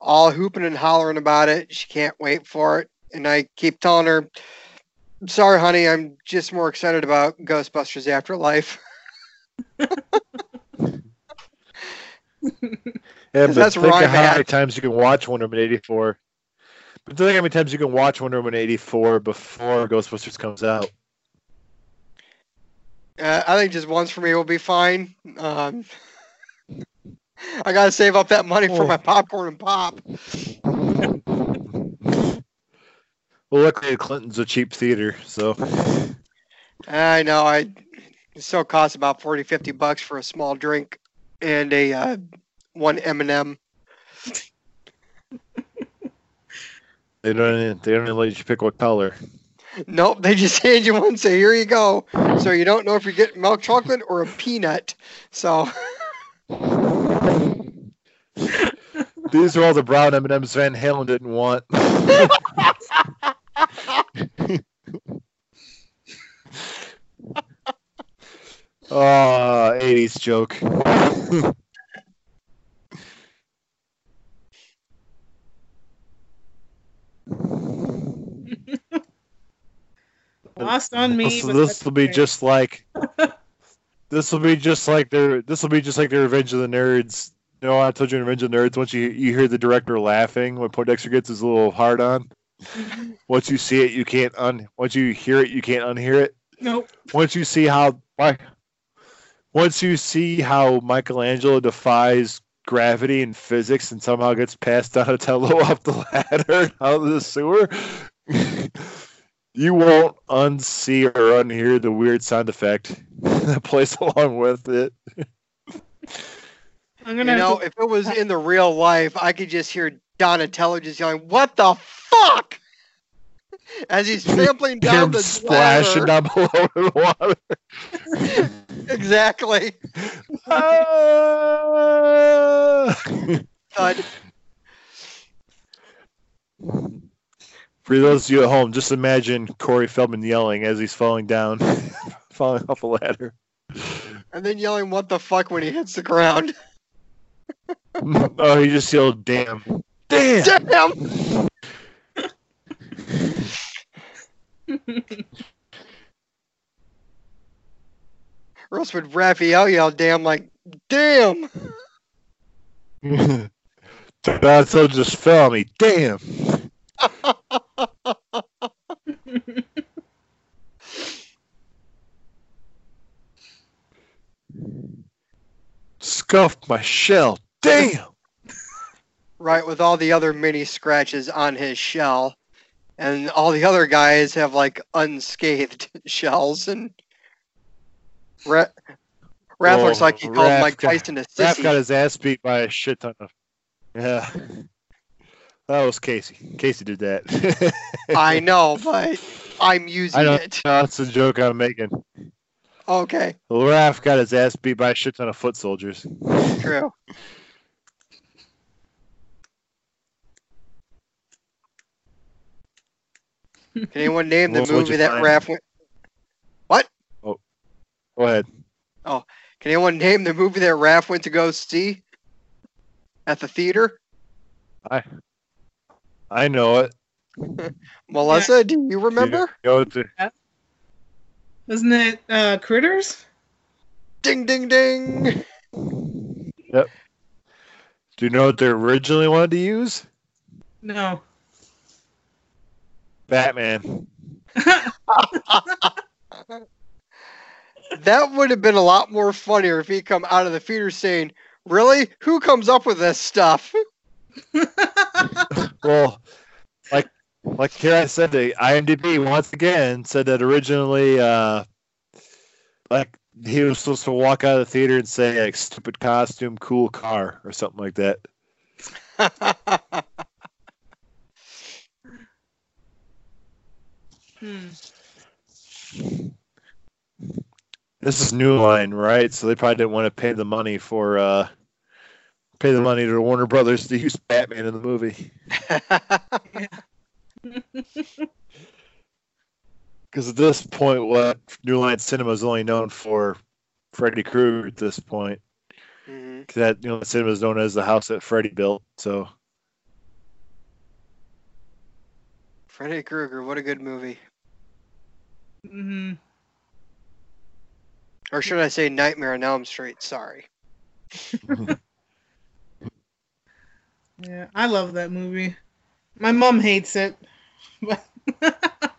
all hooping and hollering about it. She can't wait for it. And I keep telling her, "Sorry, honey, I'm just more excited about Ghostbusters Afterlife." Yeah, but that's think of how many times you can watch Wonder Woman 84. But think how many times you can watch Wonder Woman 84 before Ghostbusters comes out. Uh, I think just once for me will be fine. Um, I gotta save up that money for Oh. my popcorn and pop. Well, luckily Clinton's a cheap theater, so I know. I it still costs about 40, 50 bucks for a small drink and a uh, one M and m they don't they don't let you pick what color. Nope, they just hand you one. and Say here you go. So you don't know if you're getting milk chocolate or a peanut. So these are all the brown M and M's Van Halen didn't want. Ah, uh, 80s joke. Lost on me. This, this will be just like this will be just like their this will be just like the Revenge of the Nerds you know, I told you in Revenge of Nerds. Once you you hear the director laughing when Poindexter gets his little hard on. Once you see it, you can't un. Once you hear it, you can't unhear it. Nope. Once you see how why, once you see how Michelangelo defies gravity and physics and somehow gets passed Donatello up the ladder out of the sewer, you won't unsee or unhear the weird sound effect that plays along with it. I'm You gonna have know, to- if it was in the real life, I could just hear Donatello just yelling, "What the fuck!" as he's trampling down him the splashing ladder. down below the water. exactly. Ah! Thud. For those of you at home, just imagine Corey Feldman yelling as he's falling down, falling off a ladder. and then yelling, "What the fuck!" when he hits the ground. Oh, he just yelled, "Damn, damn!" Damn! Or else would Raphael yell, "Damn!" like, "Damn!" Donatello just fell on me. Damn. Scuffed my shell. Damn. Right, with all the other mini scratches on his shell, and all the other guys have like unscathed shells, and Ra- Raph looks Oh, like he oh, called Raph Mike got- Tyson a Raph sissy. got his ass beat by a shit ton of. Yeah. That was Casey. Casey did that. I know, but I'm using I know. it. That's a joke I'm making. Okay, Well, Raph got his ass beat by a shit ton of foot soldiers. true. Can anyone name the what'd movie that find? Raph went? What? Oh, go ahead. Oh, can anyone name the movie that Raph went to go see at the theater? I I know it. Melissa, do you remember? You know, it's a- Wasn't it uh, Critters? Ding, ding, ding. Yep. Do you know what they originally wanted to use? No. Batman. That would have been a lot more funnier if he come out of the theater saying, "Really? Who comes up with this stuff?" Well, like like here I said, the IMDb once again said that originally, uh, like he was supposed to walk out of the theater and say like "stupid costume, cool car" or something like that. Hmm. This is New Line, right? So they probably didn't want to pay the money for uh, pay the money to Warner Brothers to use Batman in the movie. Because at this point, what New Line Cinema is only known for Freddy Krueger at this point. Mhm. 'Cause that you know, cinema is known as the house that Freddy built. So Freddy Krueger, what a good movie. Mm-hmm. Or should I say Nightmare on Elm Street? Sorry. Yeah, I love that movie. My mom hates it. But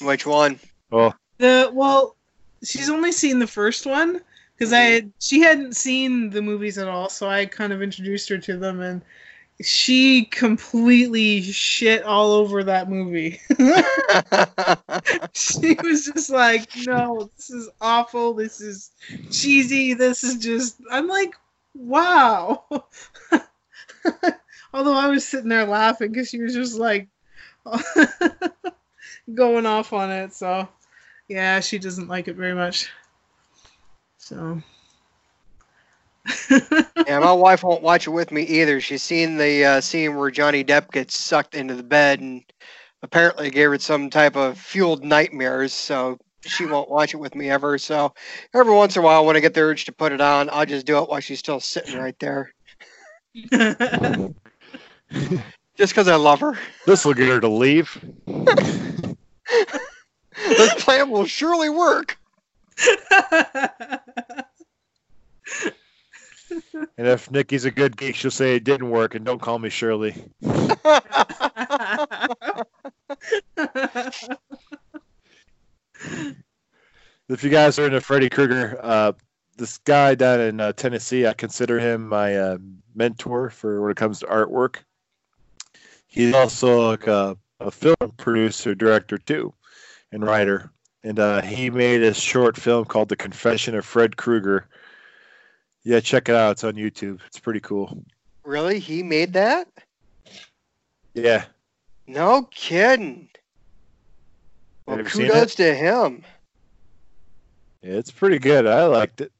Which one? Oh. the well, she's only seen the first one because I had, she hadn't seen the movies at all, so I kind of introduced her to them, and she completely shit all over that movie. she was just like, "No, this is awful. This is cheesy. This is just." I'm like, "Wow." Although I was sitting there laughing because she was just like going off on it. So, yeah, she doesn't like it very much. So. yeah, my wife won't watch it with me either. She's seen the uh, scene where Johnny Depp gets sucked into the bed and apparently gave it some type of fueled nightmares. So she won't watch it with me ever. So every once in a while, when I get the urge to put it on, I'll just do it while she's still sitting right there, just because I love her. This will get her to leave. This plan will surely work. And if Nikki's a good geek, she'll say it didn't work and don't call me Shirley. If you guys are into Freddy Krueger, uh, this guy down in uh, Tennessee, I consider him my uh, mentor for when it comes to artwork. He's also like a, a film producer, director too, and writer. And uh, he made a short film called "The Confession of Fred Krueger." Yeah, check it out. It's on YouTube. It's pretty cool. Really? He made that? Yeah, No kidding. Well, Have you seen kudos to him. yeah, it's pretty good. I liked it.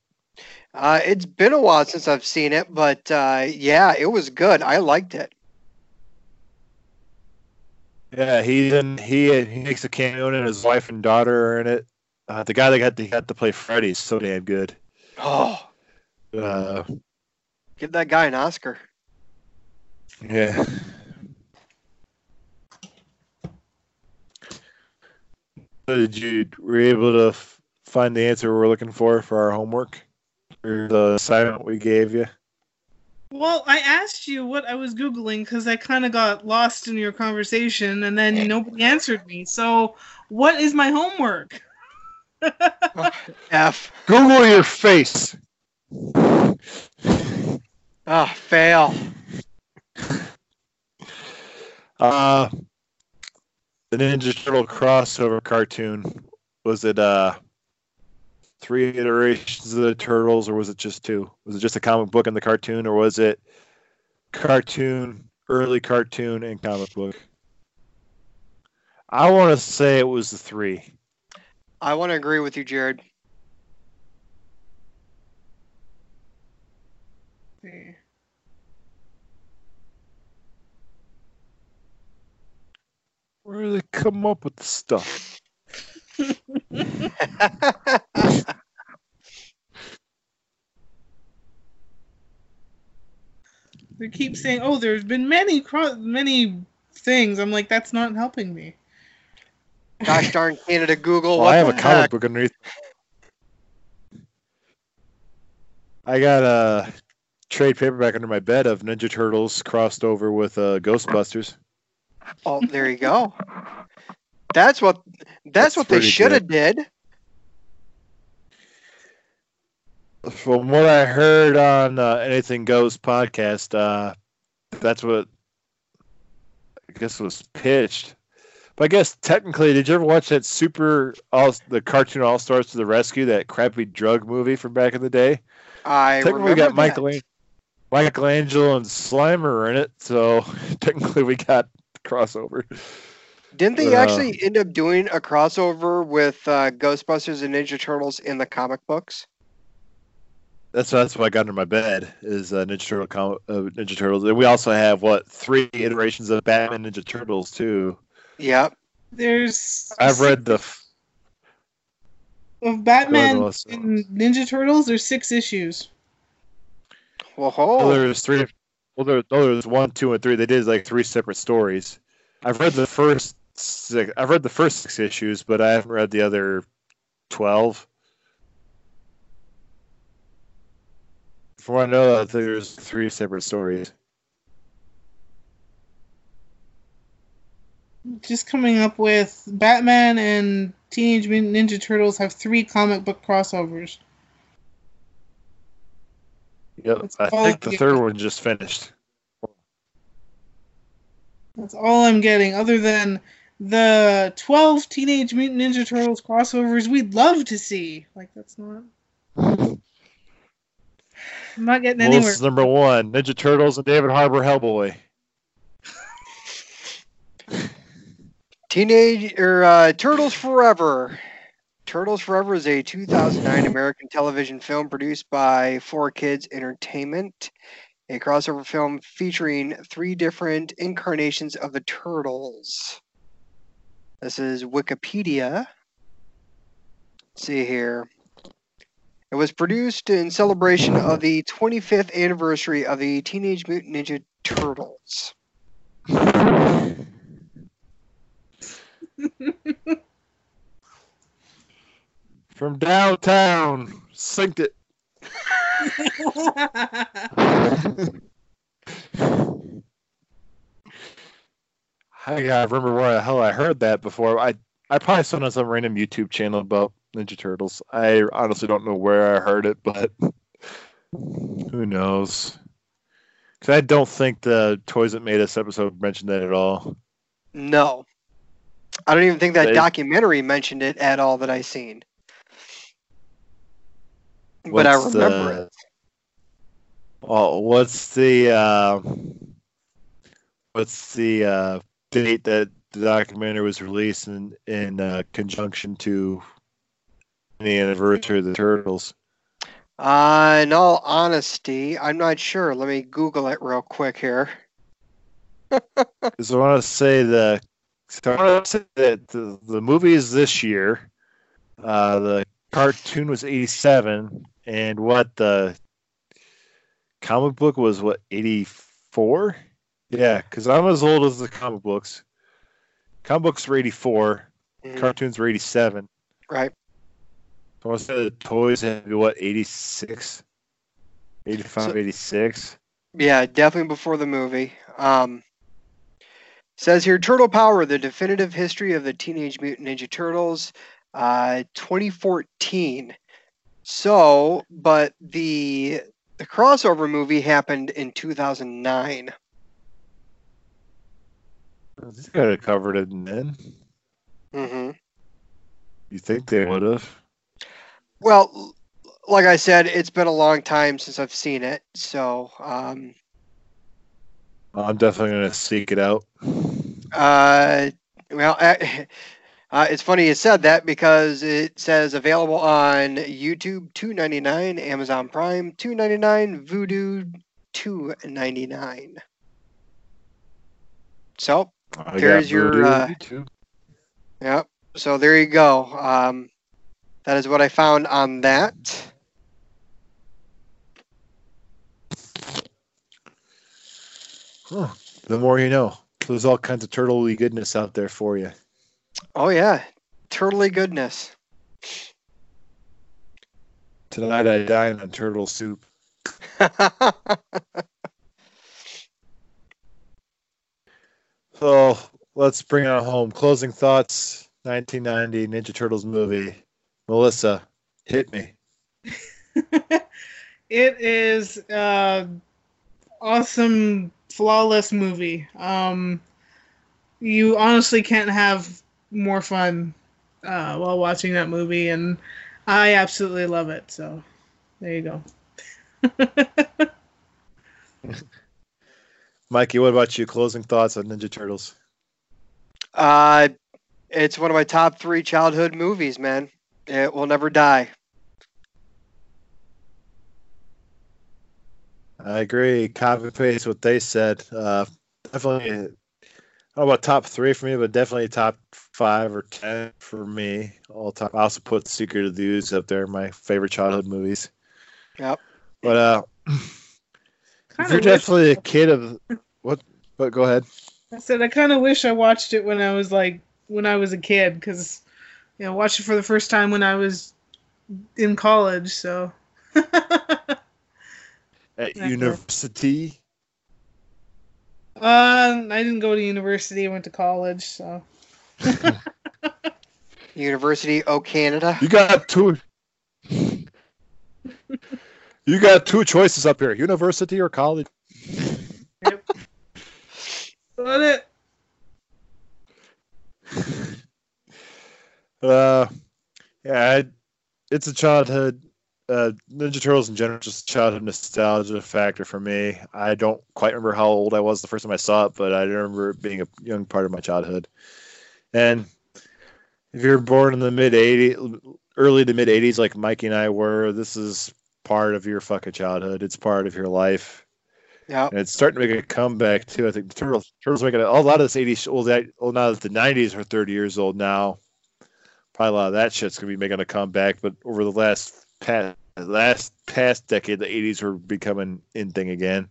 Uh, it's been a while since I've seen it, but uh, yeah, it was good. I liked it. Yeah, he then he he makes a cameo in it. His wife and daughter are in it. Uh, the guy that got to, got to play Freddy's so damn good. Oh, Uh, give that guy an Oscar. yeah. So Did you were you able to f- find the answer we're looking for for our homework or the assignment we gave you? Well, I asked you what I was Googling because I kind of got lost in your conversation and then nobody answered me. So, what is my homework? F. Google your face. Ah, fail. Uh, the Ninja Turtle crossover cartoon was it uh three iterations of the turtles or was it just two? Was it just a comic book and the cartoon or was it cartoon, early cartoon and comic book? I want to say it was the three. I want to agree with you, Jared. Where do they come up with the stuff? They keep saying, "Oh, there's been many cro- many things." I'm like, that's not helping me. Gosh darn Canada Google. Well, I have the a comic book underneath. I got a trade paperback under my bed of Ninja Turtles crossed over with uh, Ghostbusters. Oh, there you go. That's what that's, That's what they should have did. From what I heard on uh, Anything Goes podcast, uh, that's what I guess was pitched. But I guess technically, did you ever watch that Super All the cartoon All Stars to the Rescue, that crappy drug movie from back in the day? I technically, we got. Michael, Michelangelo and Slimer in it, so technically we got crossover. Didn't they uh, actually end up doing a crossover with uh, Ghostbusters and Ninja Turtles in the comic books? That's that's what I got under my bed is uh, Ninja Turtle com- uh, Ninja Turtles, and we also have what three iterations of Batman Ninja Turtles too. Yep. There's I've read the f- of Batman and Ninja Turtles. There's six issues. Whoa. well, there's three. Well, there, oh, there's one, two, and three. They did like three separate stories. I've read the first six. I've read the first six issues, but I haven't read the other twelve. What I know, think there's three separate stories. Just coming up with Batman and Teenage Mutant Ninja Turtles have three comic book crossovers. Yep, That's I think the third one just finished. That's all I'm getting, other than the 12 Teenage Mutant Ninja Turtles crossovers we'd love to see. Like, that's not. I'm not getting anywhere. this is number one: Ninja Turtles and David Harbour Hellboy. Teenage or uh, Turtles Forever. Turtles Forever is a 2009 American television film produced by 4Kids Entertainment, a crossover film featuring three different incarnations of the Turtles. This is Wikipedia. let's see here. It was produced in celebration of the 25th anniversary of the Teenage Mutant Ninja Turtles. From downtown, synced it. I gotta remember where the hell I heard that before. I I probably saw it on some random YouTube channel about Ninja Turtles. I honestly don't know where I heard it, but who knows? Because I don't think the Toys That Made Us episode mentioned that at all. No. I don't even think that They- documentary mentioned it at all that I seen. But I remember the- it. Well, what's the uh, what's the uh, date that the documentary was released in in uh, conjunction to the anniversary of the Turtles? Uh, in all honesty, I'm not sure. Let me Google it real quick here. Because I want to say the so I want to say that the, the movie is this year. Uh, the cartoon was '87, and what the comic book was what '84? Yeah, because I'm as old as the comic books. Comic books were '84, Mhm, cartoons were '87. Right. So I say the toys had to be what '86, '85, So- '86. Yeah, definitely before the movie. Um, says here Turtle Power, the definitive history of the Teenage Mutant Ninja Turtles, uh, 2014. So, but the the crossover movie happened in 2009. They could have covered it then. hmm You think they would have? Well, like I said, it's been a long time since I've seen it, so um, I'm definitely gonna seek it out. Uh, well, uh, uh, it's funny you said that because it says available on YouTube two ninety nine, Amazon Prime two ninety nine, Vudu two ninety nine. So, I There's your, Vudu uh, too. yep. So there you go. Um, that is what I found on that. Huh. The more you know. There's all kinds of turtley goodness out there for you. Oh yeah, turtly goodness. Tonight I dine on turtle soup. So let's bring it home. Closing thoughts. 1990 Ninja Turtles movie. Melissa, hit me. it is uh awesome flawless movie um you honestly can't have more fun uh while watching that movie and i absolutely love it so there you go Mikey, what about you? Closing thoughts on Ninja Turtles. uh, it's one of my top three childhood movies, man. It will never die. I agree. Copy paste what they said. Uh, definitely, I don't know about top three for me, but definitely top five or ten for me. All time. I also put Secret of the Ooze up there, my favorite childhood movies. Yep. But uh, if you're definitely a kid of what? But go ahead. i said i kind of wish i watched it when i was like when i was a kid because you know watched it for the first time when i was in college so At Okay. university. Um, I didn't go to university. I went to college. So University of Canada. You got two. you got two choices up here: university or college. Yep. Got it. Uh, yeah, I, it's a childhood. Uh, Ninja Turtles in general, just a childhood nostalgia factor for me. I don't quite remember how old I was the first time I saw it, but I remember it being a young part of my childhood. And if you're born in the mid '80s, early to mid '80s, like Mikey and I were, this is part of your fucking childhood. It's part of your life. Yeah. And it's starting to make a comeback too. I think the Turtles, Turtles making a, a lot of this '80s old. Well, now that the '90s are 30 years old now, probably a lot of that shit's gonna be making a comeback. But over the last past last past decade, the '80s were becoming in thing again.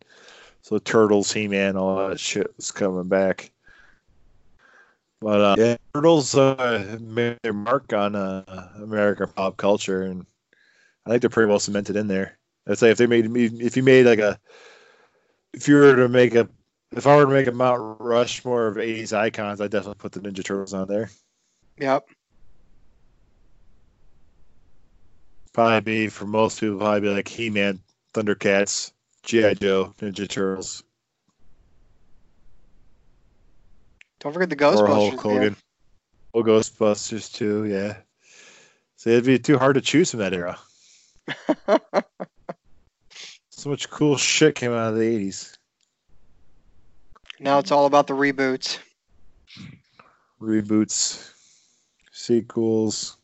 So Turtles, He Man, all that shit was coming back. But uh, yeah, Turtles uh, made their mark on uh, American pop culture, and I think they're pretty well cemented in there. I'd say if they made if you made like a if you were to make a if I were to make a Mount Rushmore of '80s icons, I'd definitely put the Ninja Turtles on there. Yep. Probably be for most people, probably be like He Man, Thundercats, GI Joe, Ninja Turtles, Don't forget the or Ghostbusters. Hulk man. Hogan. Or Ghostbusters too, yeah. So it'd be too hard to choose from that era. So much cool shit came out of the '80s. Now it's all about the reboots. Reboots, sequels,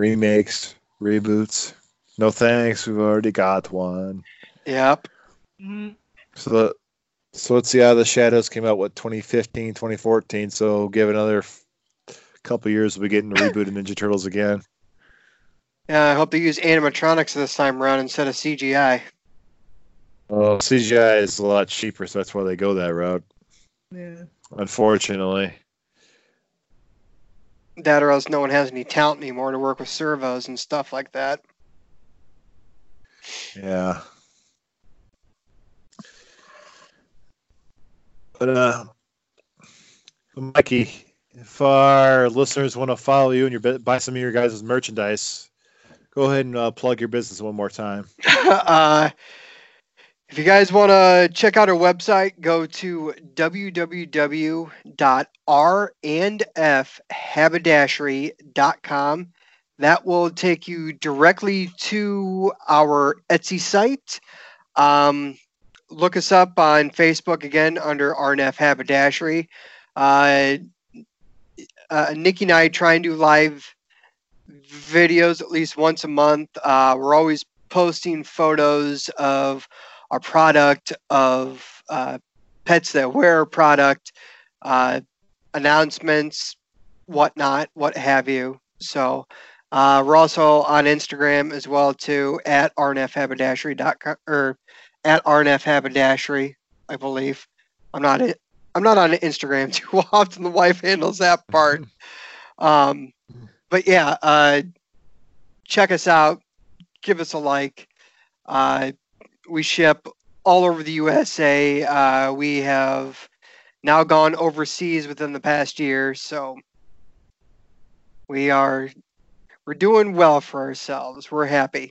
remakes, reboots. No thanks, we've already got one. Yep. So, the, so let's see how the Shadows came out. What 2015, 2014. So give another f- couple years, we'll be getting a reboot of Ninja Turtles again. Yeah, I hope they use animatronics this time around instead of CGI. Well, CGI is a lot cheaper, so that's why they go that route. Yeah. Unfortunately, That or else no one has any talent anymore to work with servos and stuff like that. yeah. But uh, Mikey, if our listeners want to follow you and your buy some of your guys' merchandise, go ahead and uh, plug your business one more time. uh, if you guys want to check out our website, go to www.randfhaberdashery.com. That will take you directly to our Etsy site. Um, look us up on Facebook again under RNF Haberdashery. Uh, uh, Nikki and I try and do live videos at least once a month. Uh, we're always posting photos of our product, of uh, pets that wear product, uh, announcements, whatnot, what have you. So uh, we're also on Instagram as well too at rnfhaberdashery.com or at rnfhaberdashery, I believe. I'm not it. I'm not on Instagram too often. The wife handles that part. Um, but yeah, uh, check us out. Give us a like. Uh, we ship all over the USA. Uh, we have now gone overseas within the past year, so we are we're doing well for ourselves. We're happy.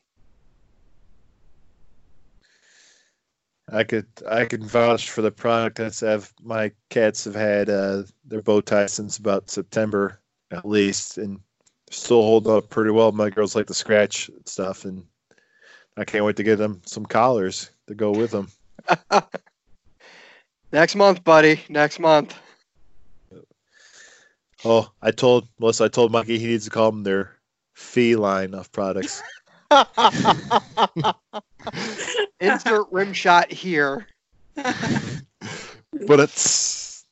I could I can vouch for the product that's have my cats have had uh, their bow tie since about September at least, and still hold up pretty well. My girls like the scratch stuff, and I can't wait to get them some collars to go with them. Next month, buddy. Next month. Oh, I told Melissa, I told Mikey he needs to call them their fee line of products. Insert rim shot here. but it's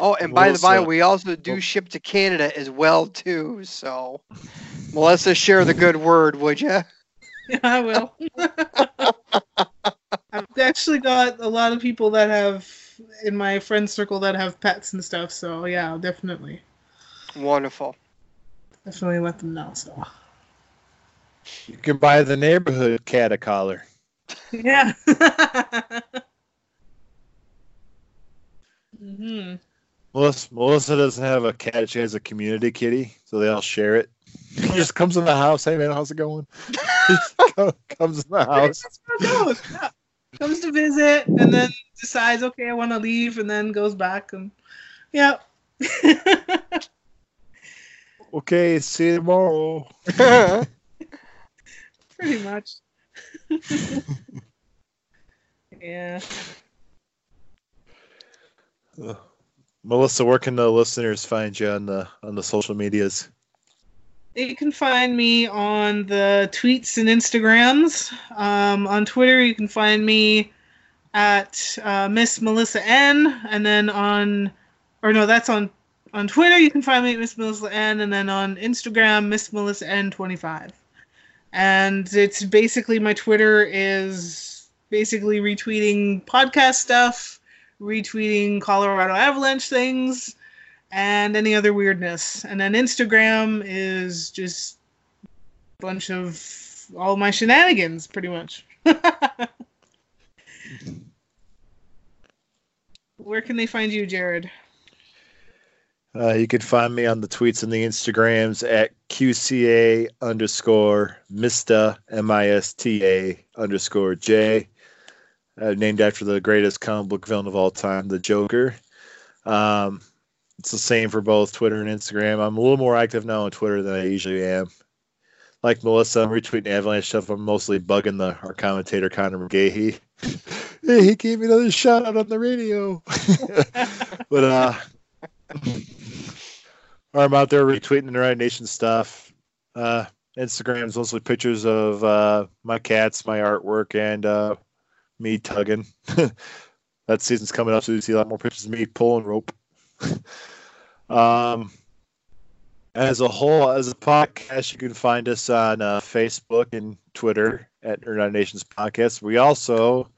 Oh, and by the by, we also do Oh. ship to Canada as well too. So, Melissa, share the good word, would you? Yeah, I will. I've actually got a lot of people that have in my friend circle that have pets and stuff. So yeah, definitely, Wonderful. definitely let them know. So you can buy the neighborhood cat a collar. yeah. hmm Melissa, Melissa doesn't have a cat; she has a community kitty, so they all share it. He just comes in the house. Hey man, how's it going? Comes in the house. That's how it goes. Yeah. Comes to visit and then decides, okay, I want to leave, and then goes back and yeah. Okay, see you tomorrow. Pretty much. yeah. Melissa, where can the listeners find you on the on the social medias? You can find me on the tweets and Instagrams. Um, on Twitter, you can find me at uh, Miss Melissa N, and then on, or no, that's on on Twitter. You can find me at Miss Melissa N, and then on Instagram, Miss Melissa N twenty five. And it's basically my Twitter is basically retweeting podcast stuff, retweeting Colorado Avalanche things, and any other weirdness. And then Instagram is just a bunch of all my shenanigans, pretty much. Where can they find you, Jared? Uh, you can find me on the tweets and the Instagrams at QCA underscore Mista M I S T A underscore J, uh, named after the greatest comic book villain of all time, the Joker. Um, it's the same for both Twitter and Instagram. I'm a little more active now on Twitter than I usually am. Like Melissa, I'm retweeting Avalanche stuff. I'm mostly bugging the our commentator Conor McGahey. hey, he gave me another shout out on the radio. but uh I'm out there retweeting the Nerd Night Nation stuff. Uh, Instagram's mostly pictures of uh, my cats, my artwork, and uh, me tugging. that season's coming up, so you see a lot more pictures of me pulling rope. um, as a whole, as a podcast, you can find us on uh, Facebook and Twitter at Nerd Night Nations Podcast. We also,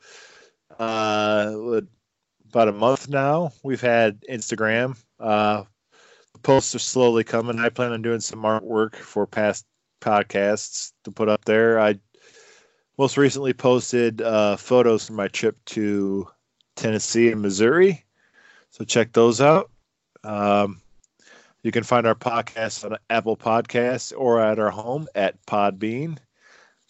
uh, about a month now, we've had Instagram. Uh, posts are slowly coming. I plan on doing some artwork for past podcasts to put up there. I most recently posted uh, photos from my trip to Tennessee and Missouri, so check those out. Um, you can find our podcast on Apple Podcasts or at our home at Podbean.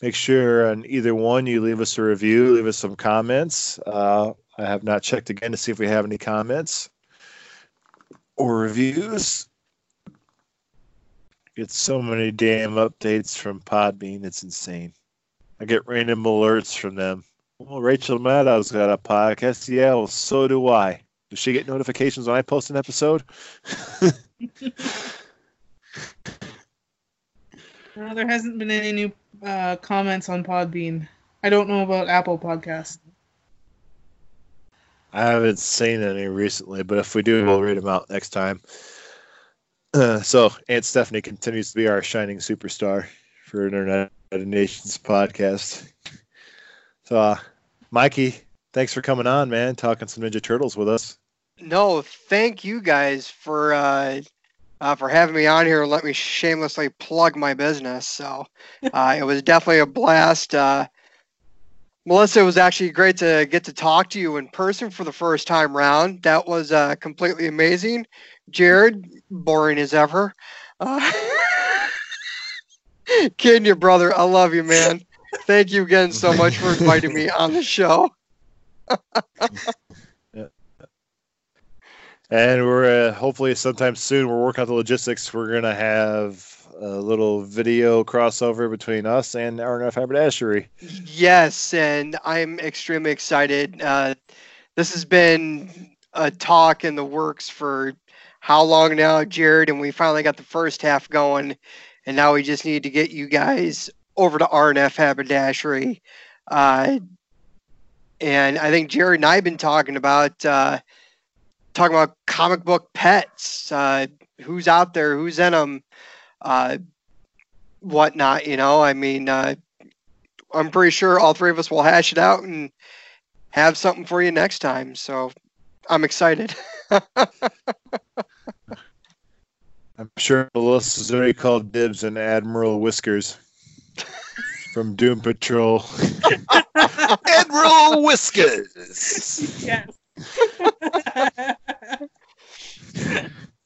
Make sure on either one you leave us a review, leave us some comments. Uh, I have not checked again to see if we have any comments or reviews. Get so many damn updates from Podbean, it's insane. I get random alerts from them. Well, Rachel Maddow's got a podcast. Yeah, well, so do I. Does she get notifications when I post an episode? no, there hasn't been any new uh, comments on Podbean. I don't know about Apple Podcasts. I haven't seen any recently, but if we do, we'll read them out next time. Uh, so, Aunt Stephanie continues to be our shining superstar for Internet Nations podcast. So, uh, Mikey, thanks for coming on, man, talking some Ninja Turtles with us. No, thank you guys for uh, uh, for having me on here let me shamelessly plug my business. So, uh, it was definitely a blast. Uh, Melissa, it was actually great to get to talk to you in person for the first time round. That was uh, completely amazing. Jared, boring as ever. Kidding your brother. I love you, man. Thank you again so much for inviting me on the show. yeah. And we're uh, hopefully sometime soon. We're working out the logistics. We're gonna have a little video crossover between us and RNF Haberdashery. Yes, and I'm extremely excited. Uh, this has been a talk in the works for how long now, Jared? And we finally got the first half going, and now we just need to get you guys over to RNF Haberdashery. Uh, and I think Jared and I have been talking about uh, talking about comic book pets. Uh, who's out there? Who's in them? uh, whatnot. You know, I mean, uh, I'm pretty sure all three of us will hash it out and have something for you next time. So I'm excited. I'm sure Melissa's already called dibs and Admiral Whiskers from Doom Patrol. Admiral Whiskers. Yes.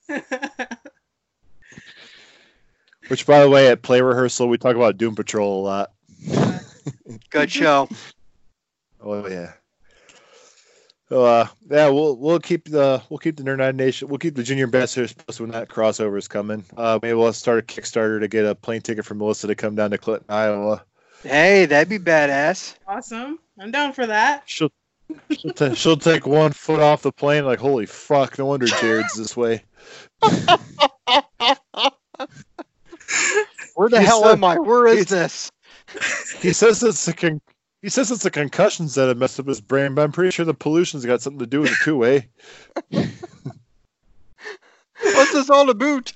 Which, by the way, at play rehearsal, we talk about Doom Patrol a lot. Good show. Oh yeah. So uh, yeah, we'll we'll keep the we'll keep the Nerd Night Nation we'll keep the junior ambassadors posted when that crossover is coming. Uh, maybe we'll start a Kickstarter to get a plane ticket for Melissa to come down to Clinton, Iowa. Hey, that'd be badass. Awesome. I'm down for that. She'll she'll, ta- she'll take one foot off the plane like holy fuck. No wonder Jared's this way. Where the He hell said- am I? Where is he- this? He says it's a con- He says it's the concussions that have messed up his brain, but I'm pretty sure the pollution's got something to do with it too, eh? What's this all about?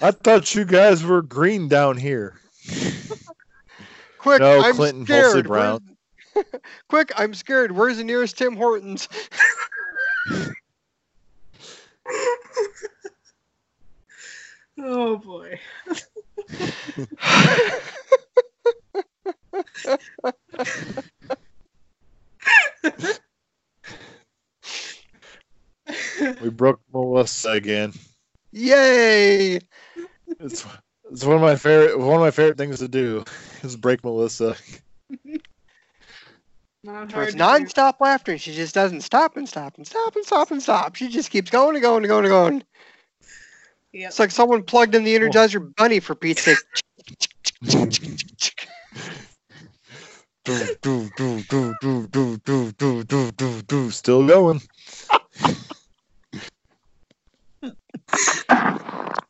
I thought you guys were green down here. Quick, No, I'm Clinton, scared. mostly brown. Quick, I'm scared. Where's the nearest Tim Hortons? Oh boy. We broke Melissa again. Yay! It's it's one of my favorite one of my favorite things to do is break Melissa. Not So it's to do. non-stop laughter, she just doesn't stop and stop and stop and stop and stop. She just keeps going and going and going and going. Yep. It's like someone plugged in the Energizer Bunny for Pete's sake. do, do, do, do, do, do, do, do, do, do, do. Still going.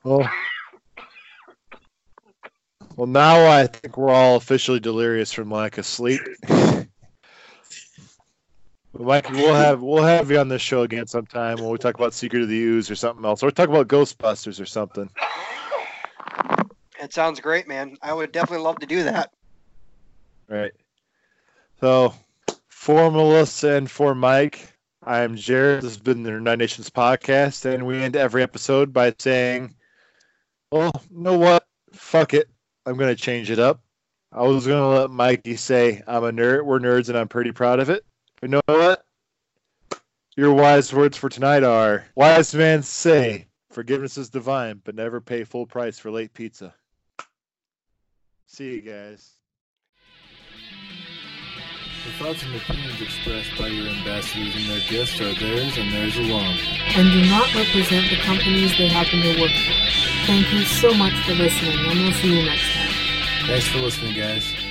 well, well, now I think we're all officially delirious from lack of sleep. Mike, we'll have we'll have you on this show again sometime when we talk about Secret of the Ooze or something else, or talk about Ghostbusters or something. That sounds great, man. I would definitely love to do that. Right. So, for Melissa and for Mike, I am Jared. This has been the Nine Nations podcast, and we end every episode by saying, "Well, you know what? Fuck it. I'm gonna change it up. I was gonna let Mikey say I'm a nerd. We're nerds, and I'm pretty proud of it. But you know what? Your wise words for tonight are: Wise men say, forgiveness is divine, but never pay full price for late pizza. See you guys." Thoughts and opinions expressed by your ambassadors and their guests are theirs and theirs alone. and do not represent the companies they happen to work for. Thank you so much for listening, and we'll see you next time. Thanks for listening, guys.